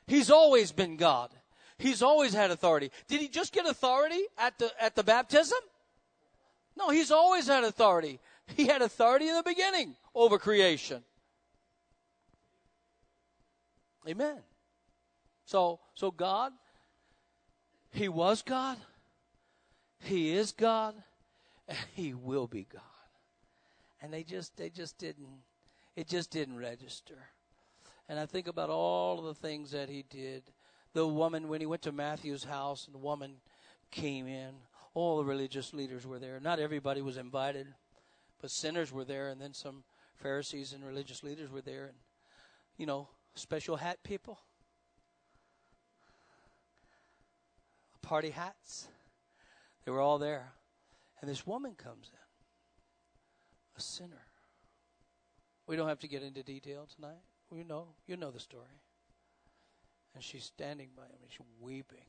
He's always been God. He's always had authority. Did he just get authority at the at the baptism? No, he's always had authority. He had authority in the beginning over creation. Amen. So so God he was God, He is God, and He will be God. And they just they just didn't it just didn't register. And I think about all of the things that he did. The woman when he went to Matthew's house and the woman came in, all the religious leaders were there. Not everybody was invited, but sinners were there and then some Pharisees and religious leaders were there and you know, special hat people. Party hats. They were all there. And this woman comes in, a sinner. We don't have to get into detail tonight. You know, you know the story. And she's standing by him and she's weeping.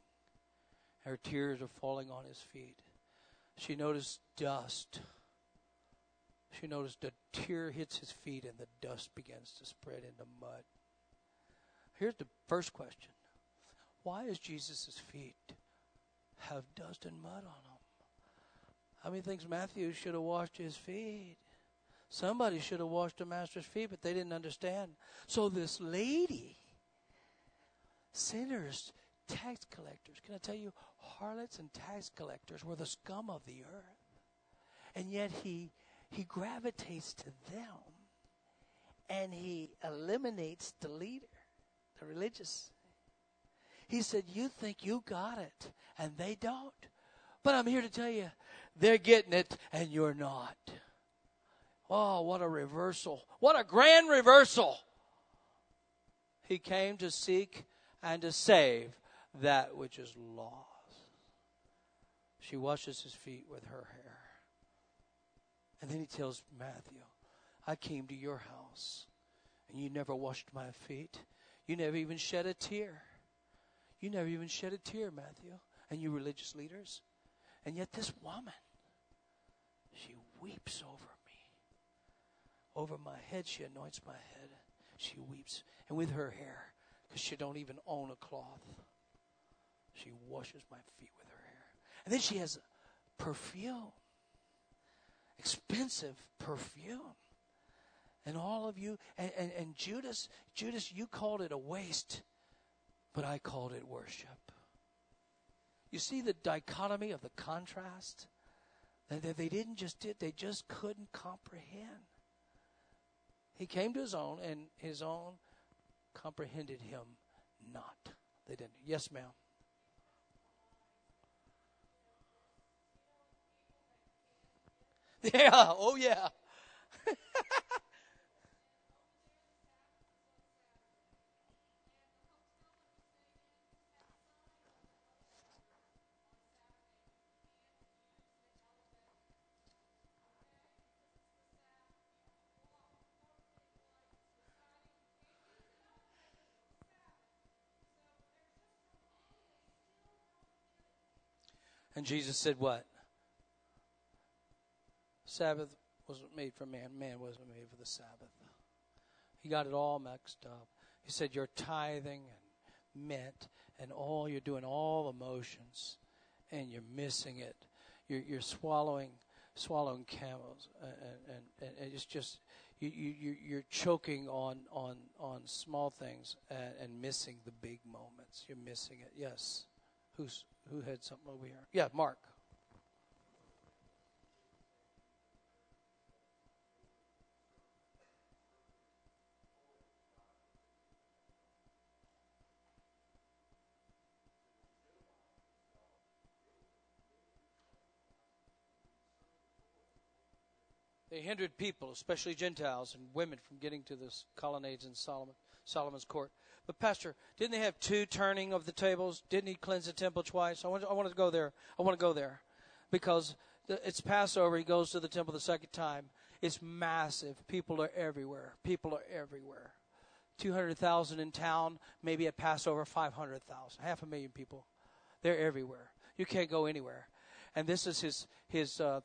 Her tears are falling on his feet. She noticed dust. She noticed a tear hits his feet and the dust begins to spread into mud. Here's the first question Why is Jesus' feet have dust and mud on them? How many thinks Matthew should have washed his feet? Somebody should have washed the master's feet, but they didn't understand. So this lady, sinners, tax collectors, can I tell you, harlots and tax collectors were the scum of the earth. And yet he he gravitates to them and he eliminates the leader, the religious. He said, You think you got it, and they don't. But I'm here to tell you, they're getting it, and you're not. Oh, what a reversal. What a grand reversal. He came to seek and to save that which is lost. She washes his feet with her hair. And then he tells Matthew, I came to your house, and you never washed my feet. You never even shed a tear. You never even shed a tear, Matthew, and you religious leaders. And yet, this woman, she weeps over me. over my head. She anoints my head. She weeps. And with her hair, because she don't even own a cloth, she washes my feet with her hair. And then she has perfume, expensive perfume. And all of you, and, and, and Judas, Judas, you called it a waste, but I called it worship. You see the dichotomy of the contrast? That they didn't just did, they just couldn't comprehend. He came to his own, and his own comprehended him not. They didn't. Yes, ma'am. Yeah, oh yeah. And Jesus said, What? Sabbath wasn't made for man, man wasn't made for the Sabbath. He got it all mixed up. He said, You're tithing and mint and all, you're doing all emotions and you're missing it. You're, you're swallowing swallowing camels and, and, and it's just you, you, you're choking on, on, on small things and, and missing the big moments. You're missing it. Yes. Who's who had something over here? Yeah, Mark. They hindered people, especially Gentiles and women, from getting to the colonnades in Solomon, Solomon's court. But Pastor, didn't they have two turning of the tables? Didn't he cleanse the temple twice? I want, I want to go there. I want to go there because it's Passover. He goes to the temple the second time. It's massive. People are everywhere. People are everywhere. 200,000 in town, maybe at Passover, 500,000, half a million people. They're everywhere. You can't go anywhere. And this is his, his uh,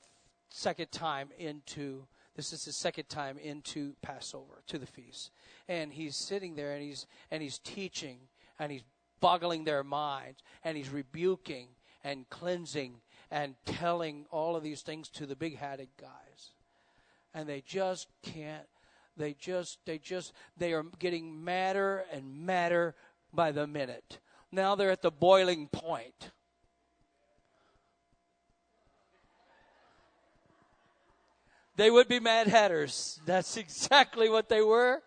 second time into this is his second time into Passover, to the feast. And he's sitting there and he's and he's teaching and he's boggling their minds and he's rebuking and cleansing and telling all of these things to the big hatted guys. And they just can't they just they just they are getting madder and madder by the minute. Now they're at the boiling point. They would be Mad Hatters. That's exactly what they were.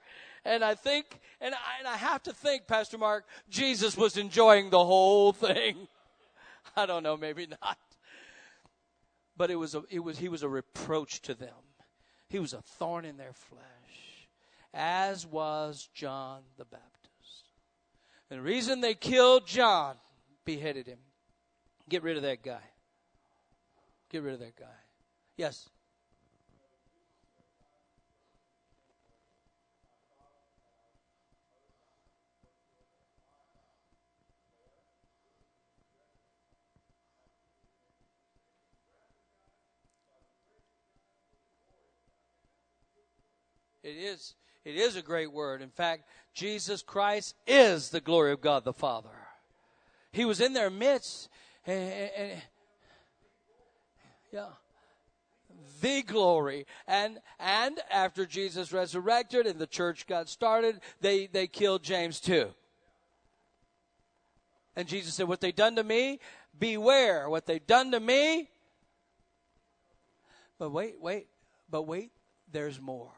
And I think, and I, and I have to think, Pastor Mark, Jesus was enjoying the whole thing. I don't know, maybe not. But it was a, it was, he was a reproach to them. He was a thorn in their flesh, as was John the Baptist. And the reason they killed John, beheaded him. Get rid of that guy. Get rid of that guy. Yes. It is. It is a great word. In fact, Jesus Christ is the glory of God the Father. He was in their midst, and, and yeah, the glory. And and after Jesus resurrected and the church got started, they they killed James too. And Jesus said, "What they done to me, beware. What they done to me." But wait, wait, but wait. There's more.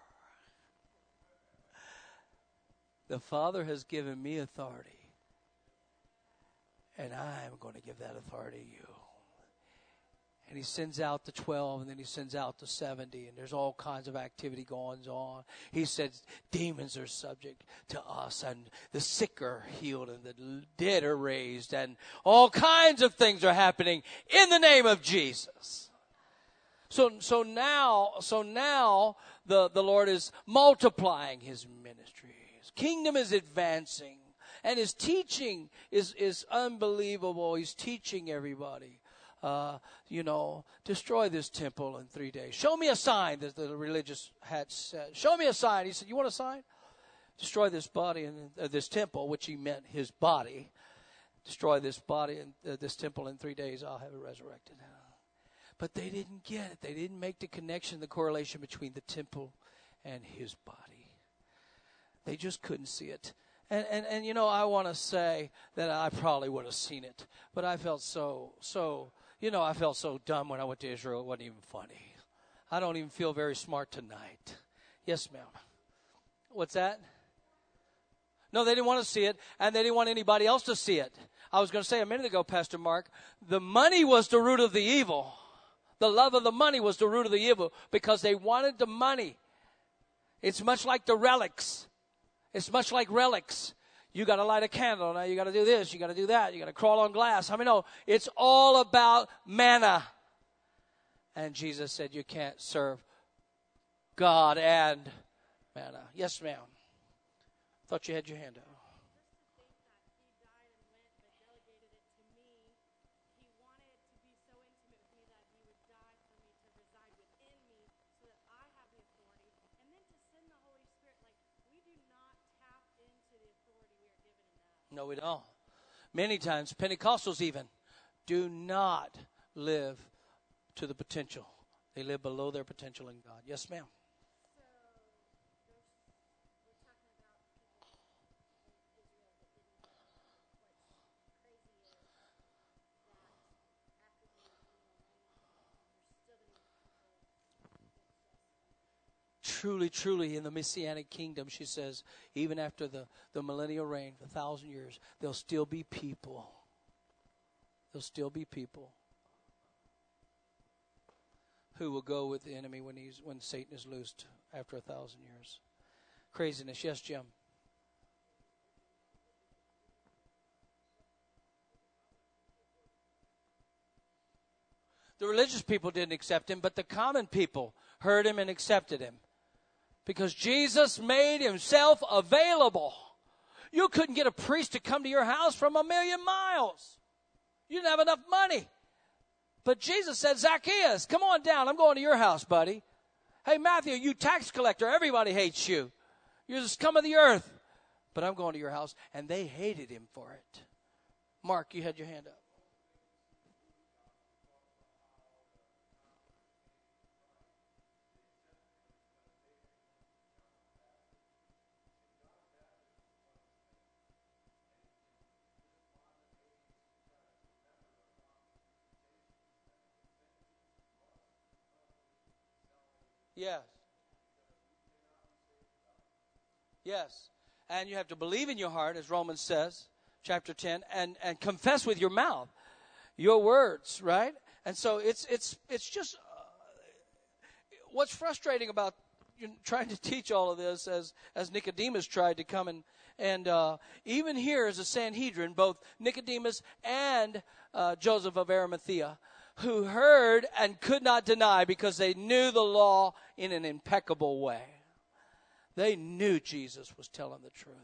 The Father has given me authority, and I am going to give that authority to you. And he sends out the 12, and then he sends out the 70, and there's all kinds of activity going on. He says demons are subject to us, and the sick are healed, and the dead are raised, and all kinds of things are happening in the name of Jesus. So, so now, so now the, the Lord is multiplying his ministry kingdom is advancing. And his teaching is, is unbelievable. He's teaching everybody. Uh, you know, destroy this temple in three days. Show me a sign, that the religious had said. Show me a sign. He said, You want a sign? Destroy this body and uh, this temple, which he meant his body. Destroy this body and uh, this temple in three days. I'll have it resurrected. But they didn't get it. They didn't make the connection, the correlation between the temple and his body. They just couldn't see it. And, and, and you know, I want to say that I probably would have seen it, but I felt so, so, you know, I felt so dumb when I went to Israel. It wasn't even funny. I don't even feel very smart tonight. Yes, ma'am. What's that? No, they didn't want to see it, and they didn't want anybody else to see it. I was going to say a minute ago, Pastor Mark, the money was the root of the evil. The love of the money was the root of the evil because they wanted the money. It's much like the relics. It's much like relics. You got to light a candle. Now you got to do this. You got to do that. You got to crawl on glass. I mean, no, it's all about mammon. And Jesus said, You can't serve God and mammon. Yes, ma'am. Thought you had your hand up. No, we don't. Many times, Pentecostals even do not live to the potential. They live below their potential in God. Yes, ma'am. Truly, truly in the messianic kingdom, she says, even after the, the millennial reign, the thousand years, there'll still be people. There'll still be people who will go with the enemy when he's when Satan is loosed after a thousand years. Craziness, yes, Jim. The religious people didn't accept him, but the common people heard him and accepted him because Jesus made himself available. You couldn't get a priest to come to your house from a million miles. You didn't have enough money. But Jesus said, Zacchaeus, come on down. I'm going to your house, buddy. Hey, Matthew, you tax collector, everybody hates you. You're the scum of the earth. But I'm going to your house. And they hated him for it. Mark, you had your hand up. Yes. Yes. And you have to believe in your heart, as Romans says, chapter 10, and, and confess with your mouth your words, right? And so it's, it's, it's just uh, what's frustrating about trying to teach all of this as, as Nicodemus tried to come and, and uh, even here as a Sanhedrin, both Nicodemus and uh, Joseph of Arimathea who heard and could not deny because they knew the law in an impeccable way. They knew Jesus was telling the truth.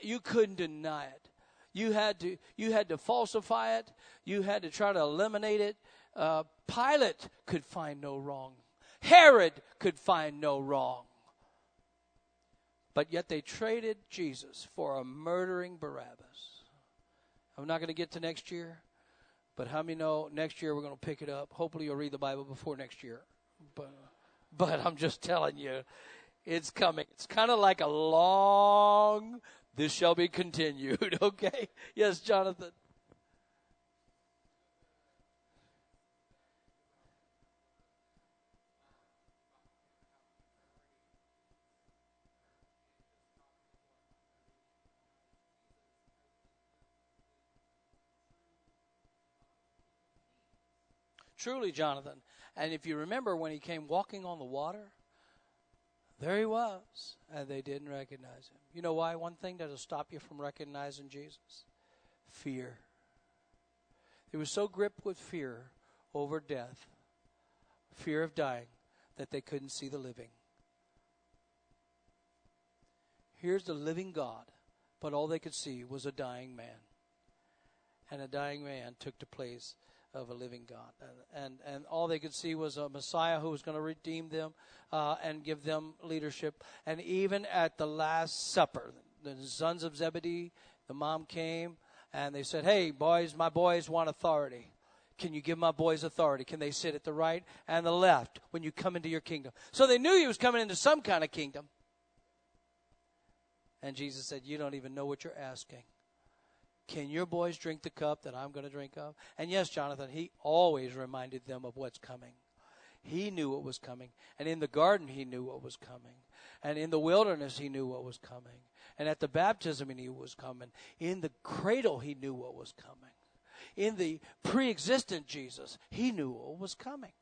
You couldn't deny it. You had to you had to falsify it. You had to try to eliminate it. Uh, Pilate could find no wrong. Herod could find no wrong. But yet they traded Jesus for a murdering Barabbas. I'm not going to get to next year, but how many know next year we're going to pick it up? Hopefully you'll read the Bible before next year. But, but I'm just telling you, it's coming. It's kind of like a long, this shall be continued, okay? Yes, Jonathan. Truly, Jonathan. And if you remember when he came walking on the water, there he was, and they didn't recognize him. You know why? One thing that'll stop you from recognizing Jesus fear. He was so gripped with fear over death, fear of dying, that they couldn't see the living. Here's the living God, but all they could see was a dying man. And a dying man took the place of a living God. And, and, and all they could see was a Messiah who was going to redeem them uh, and give them leadership. And even at the Last Supper, the sons of Zebedee, the mom came and they said, Hey, boys, my boys want authority. Can you give my boys authority? Can they sit at the right and the left when you come into your kingdom? So they knew he was coming into some kind of kingdom. And Jesus said, You don't even know what you're asking. Can your boys drink the cup that I'm going to drink of? And yes, Jonathan, he always reminded them of what's coming. He knew what was coming. And in the garden, he knew what was coming. And in the wilderness, he knew what was coming. And at the baptism, he knew what was coming. In the cradle, he knew what was coming. In the pre existent Jesus, he knew what was coming.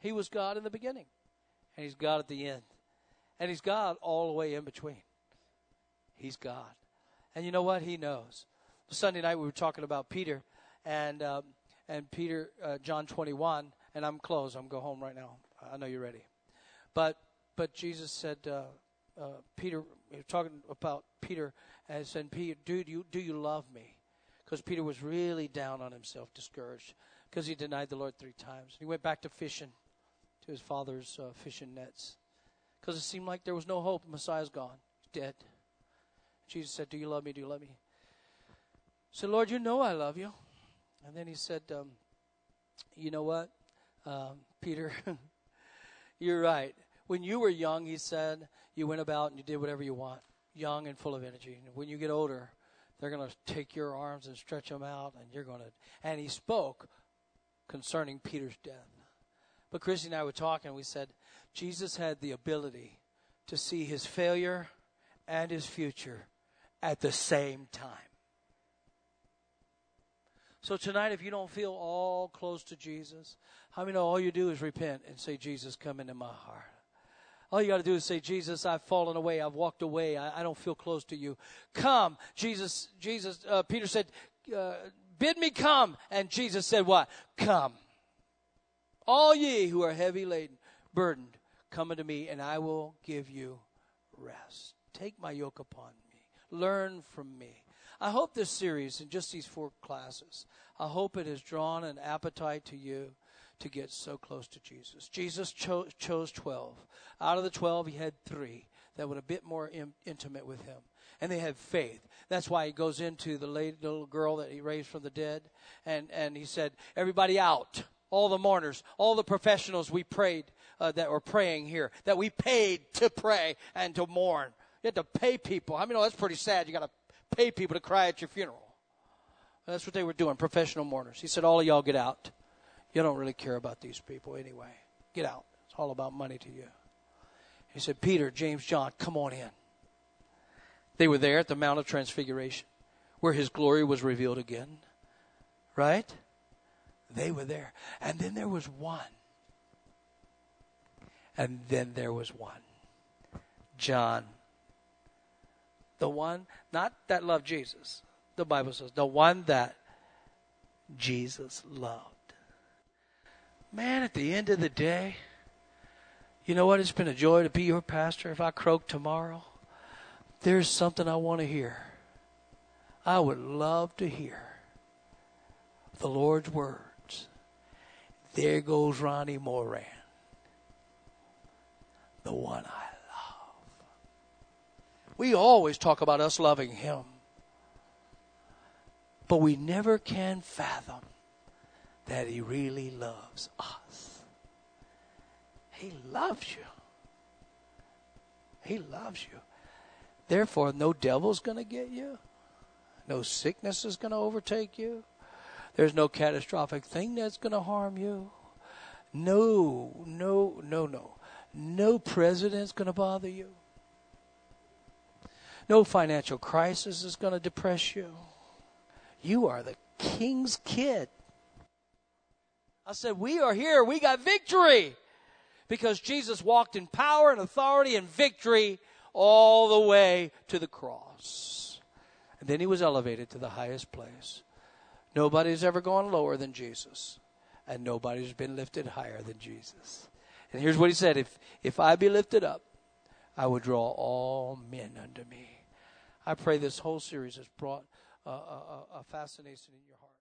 He was God in the beginning, and he's God at the end. And he's God all the way in between. He's God. And you know what? He knows. Sunday night we were talking about Peter, and um, and Peter, uh, John 21, and I'm closed. I'm go home right now. I know you're ready, but but Jesus said, uh, uh, Peter, talking about Peter, and said, Peter, dude, you do you love me? Because Peter was really down on himself, discouraged, because he denied the Lord three times. He went back to fishing, to his father's uh, fishing nets, because it seemed like there was no hope. Messiah's gone, He's dead. Jesus said, "Do you love me? Do you love me?" Said, Lord, you know I love you. And then he said, um, You know what, um, Peter? you're right. When you were young, he said, you went about and you did whatever you want, young and full of energy. And when you get older, they're going to take your arms and stretch them out, and you're going to. And he spoke concerning Peter's death. But Christy and I were talking, we said, Jesus had the ability to see his failure and his future at the same time. So tonight, if you don't feel all close to Jesus, how many know all you do is repent and say, Jesus, come into my heart? All you got to do is say, Jesus, I've fallen away. I've walked away. I, I don't feel close to you. Come. Jesus, Jesus, uh, Peter said, uh, bid me come. And Jesus said, what? Come. All ye who are heavy laden, burdened, come unto me, and I will give you rest. Take my yoke upon me. Learn from me. I hope this series, in just these four classes, I hope it has drawn an appetite to you to get so close to Jesus. Jesus cho- chose 12. Out of the 12, he had three that were a bit more in- intimate with him. And they had faith. That's why he goes into the little girl that he raised from the dead. And, and he said, Everybody out. All the mourners, all the professionals we prayed, uh, that were praying here, that we paid to pray and to mourn. You had to pay people. I mean, oh, that's pretty sad. You got to pay people to cry at your funeral. That's what they were doing, professional mourners. He said, All of y'all get out. You don't really care about these people anyway. Get out. It's all about money to you. He said, Peter, James, John, come on in. They were there at the Mount of Transfiguration where his glory was revealed again. Right? They were there. And then there was one. And then there was one. John the one, not that loved Jesus. The Bible says, the one that Jesus loved. Man, at the end of the day, you know what? It's been a joy to be your pastor. If I croak tomorrow, there's something I want to hear. I would love to hear the Lord's words. There goes Ronnie Morein, the one I We always talk about us loving Him. But we never can fathom that He really loves us. He loves you. He loves you. Therefore, no devil's going to get you. No sickness is going to overtake you. There's no catastrophic thing that's going to harm you. No, no, no, no. No president's going to bother you. No financial crisis is going to depress you. You are the king's kid. I said, We are here. We got victory because Jesus walked in power and authority and victory all the way to the cross. And then he was elevated to the highest place. Nobody's ever gone lower than Jesus, and nobody's been lifted higher than Jesus. And here's what he said If, if I be lifted up, I will draw all men unto me. I pray this whole series has brought uh, a, a, a fascination in your heart.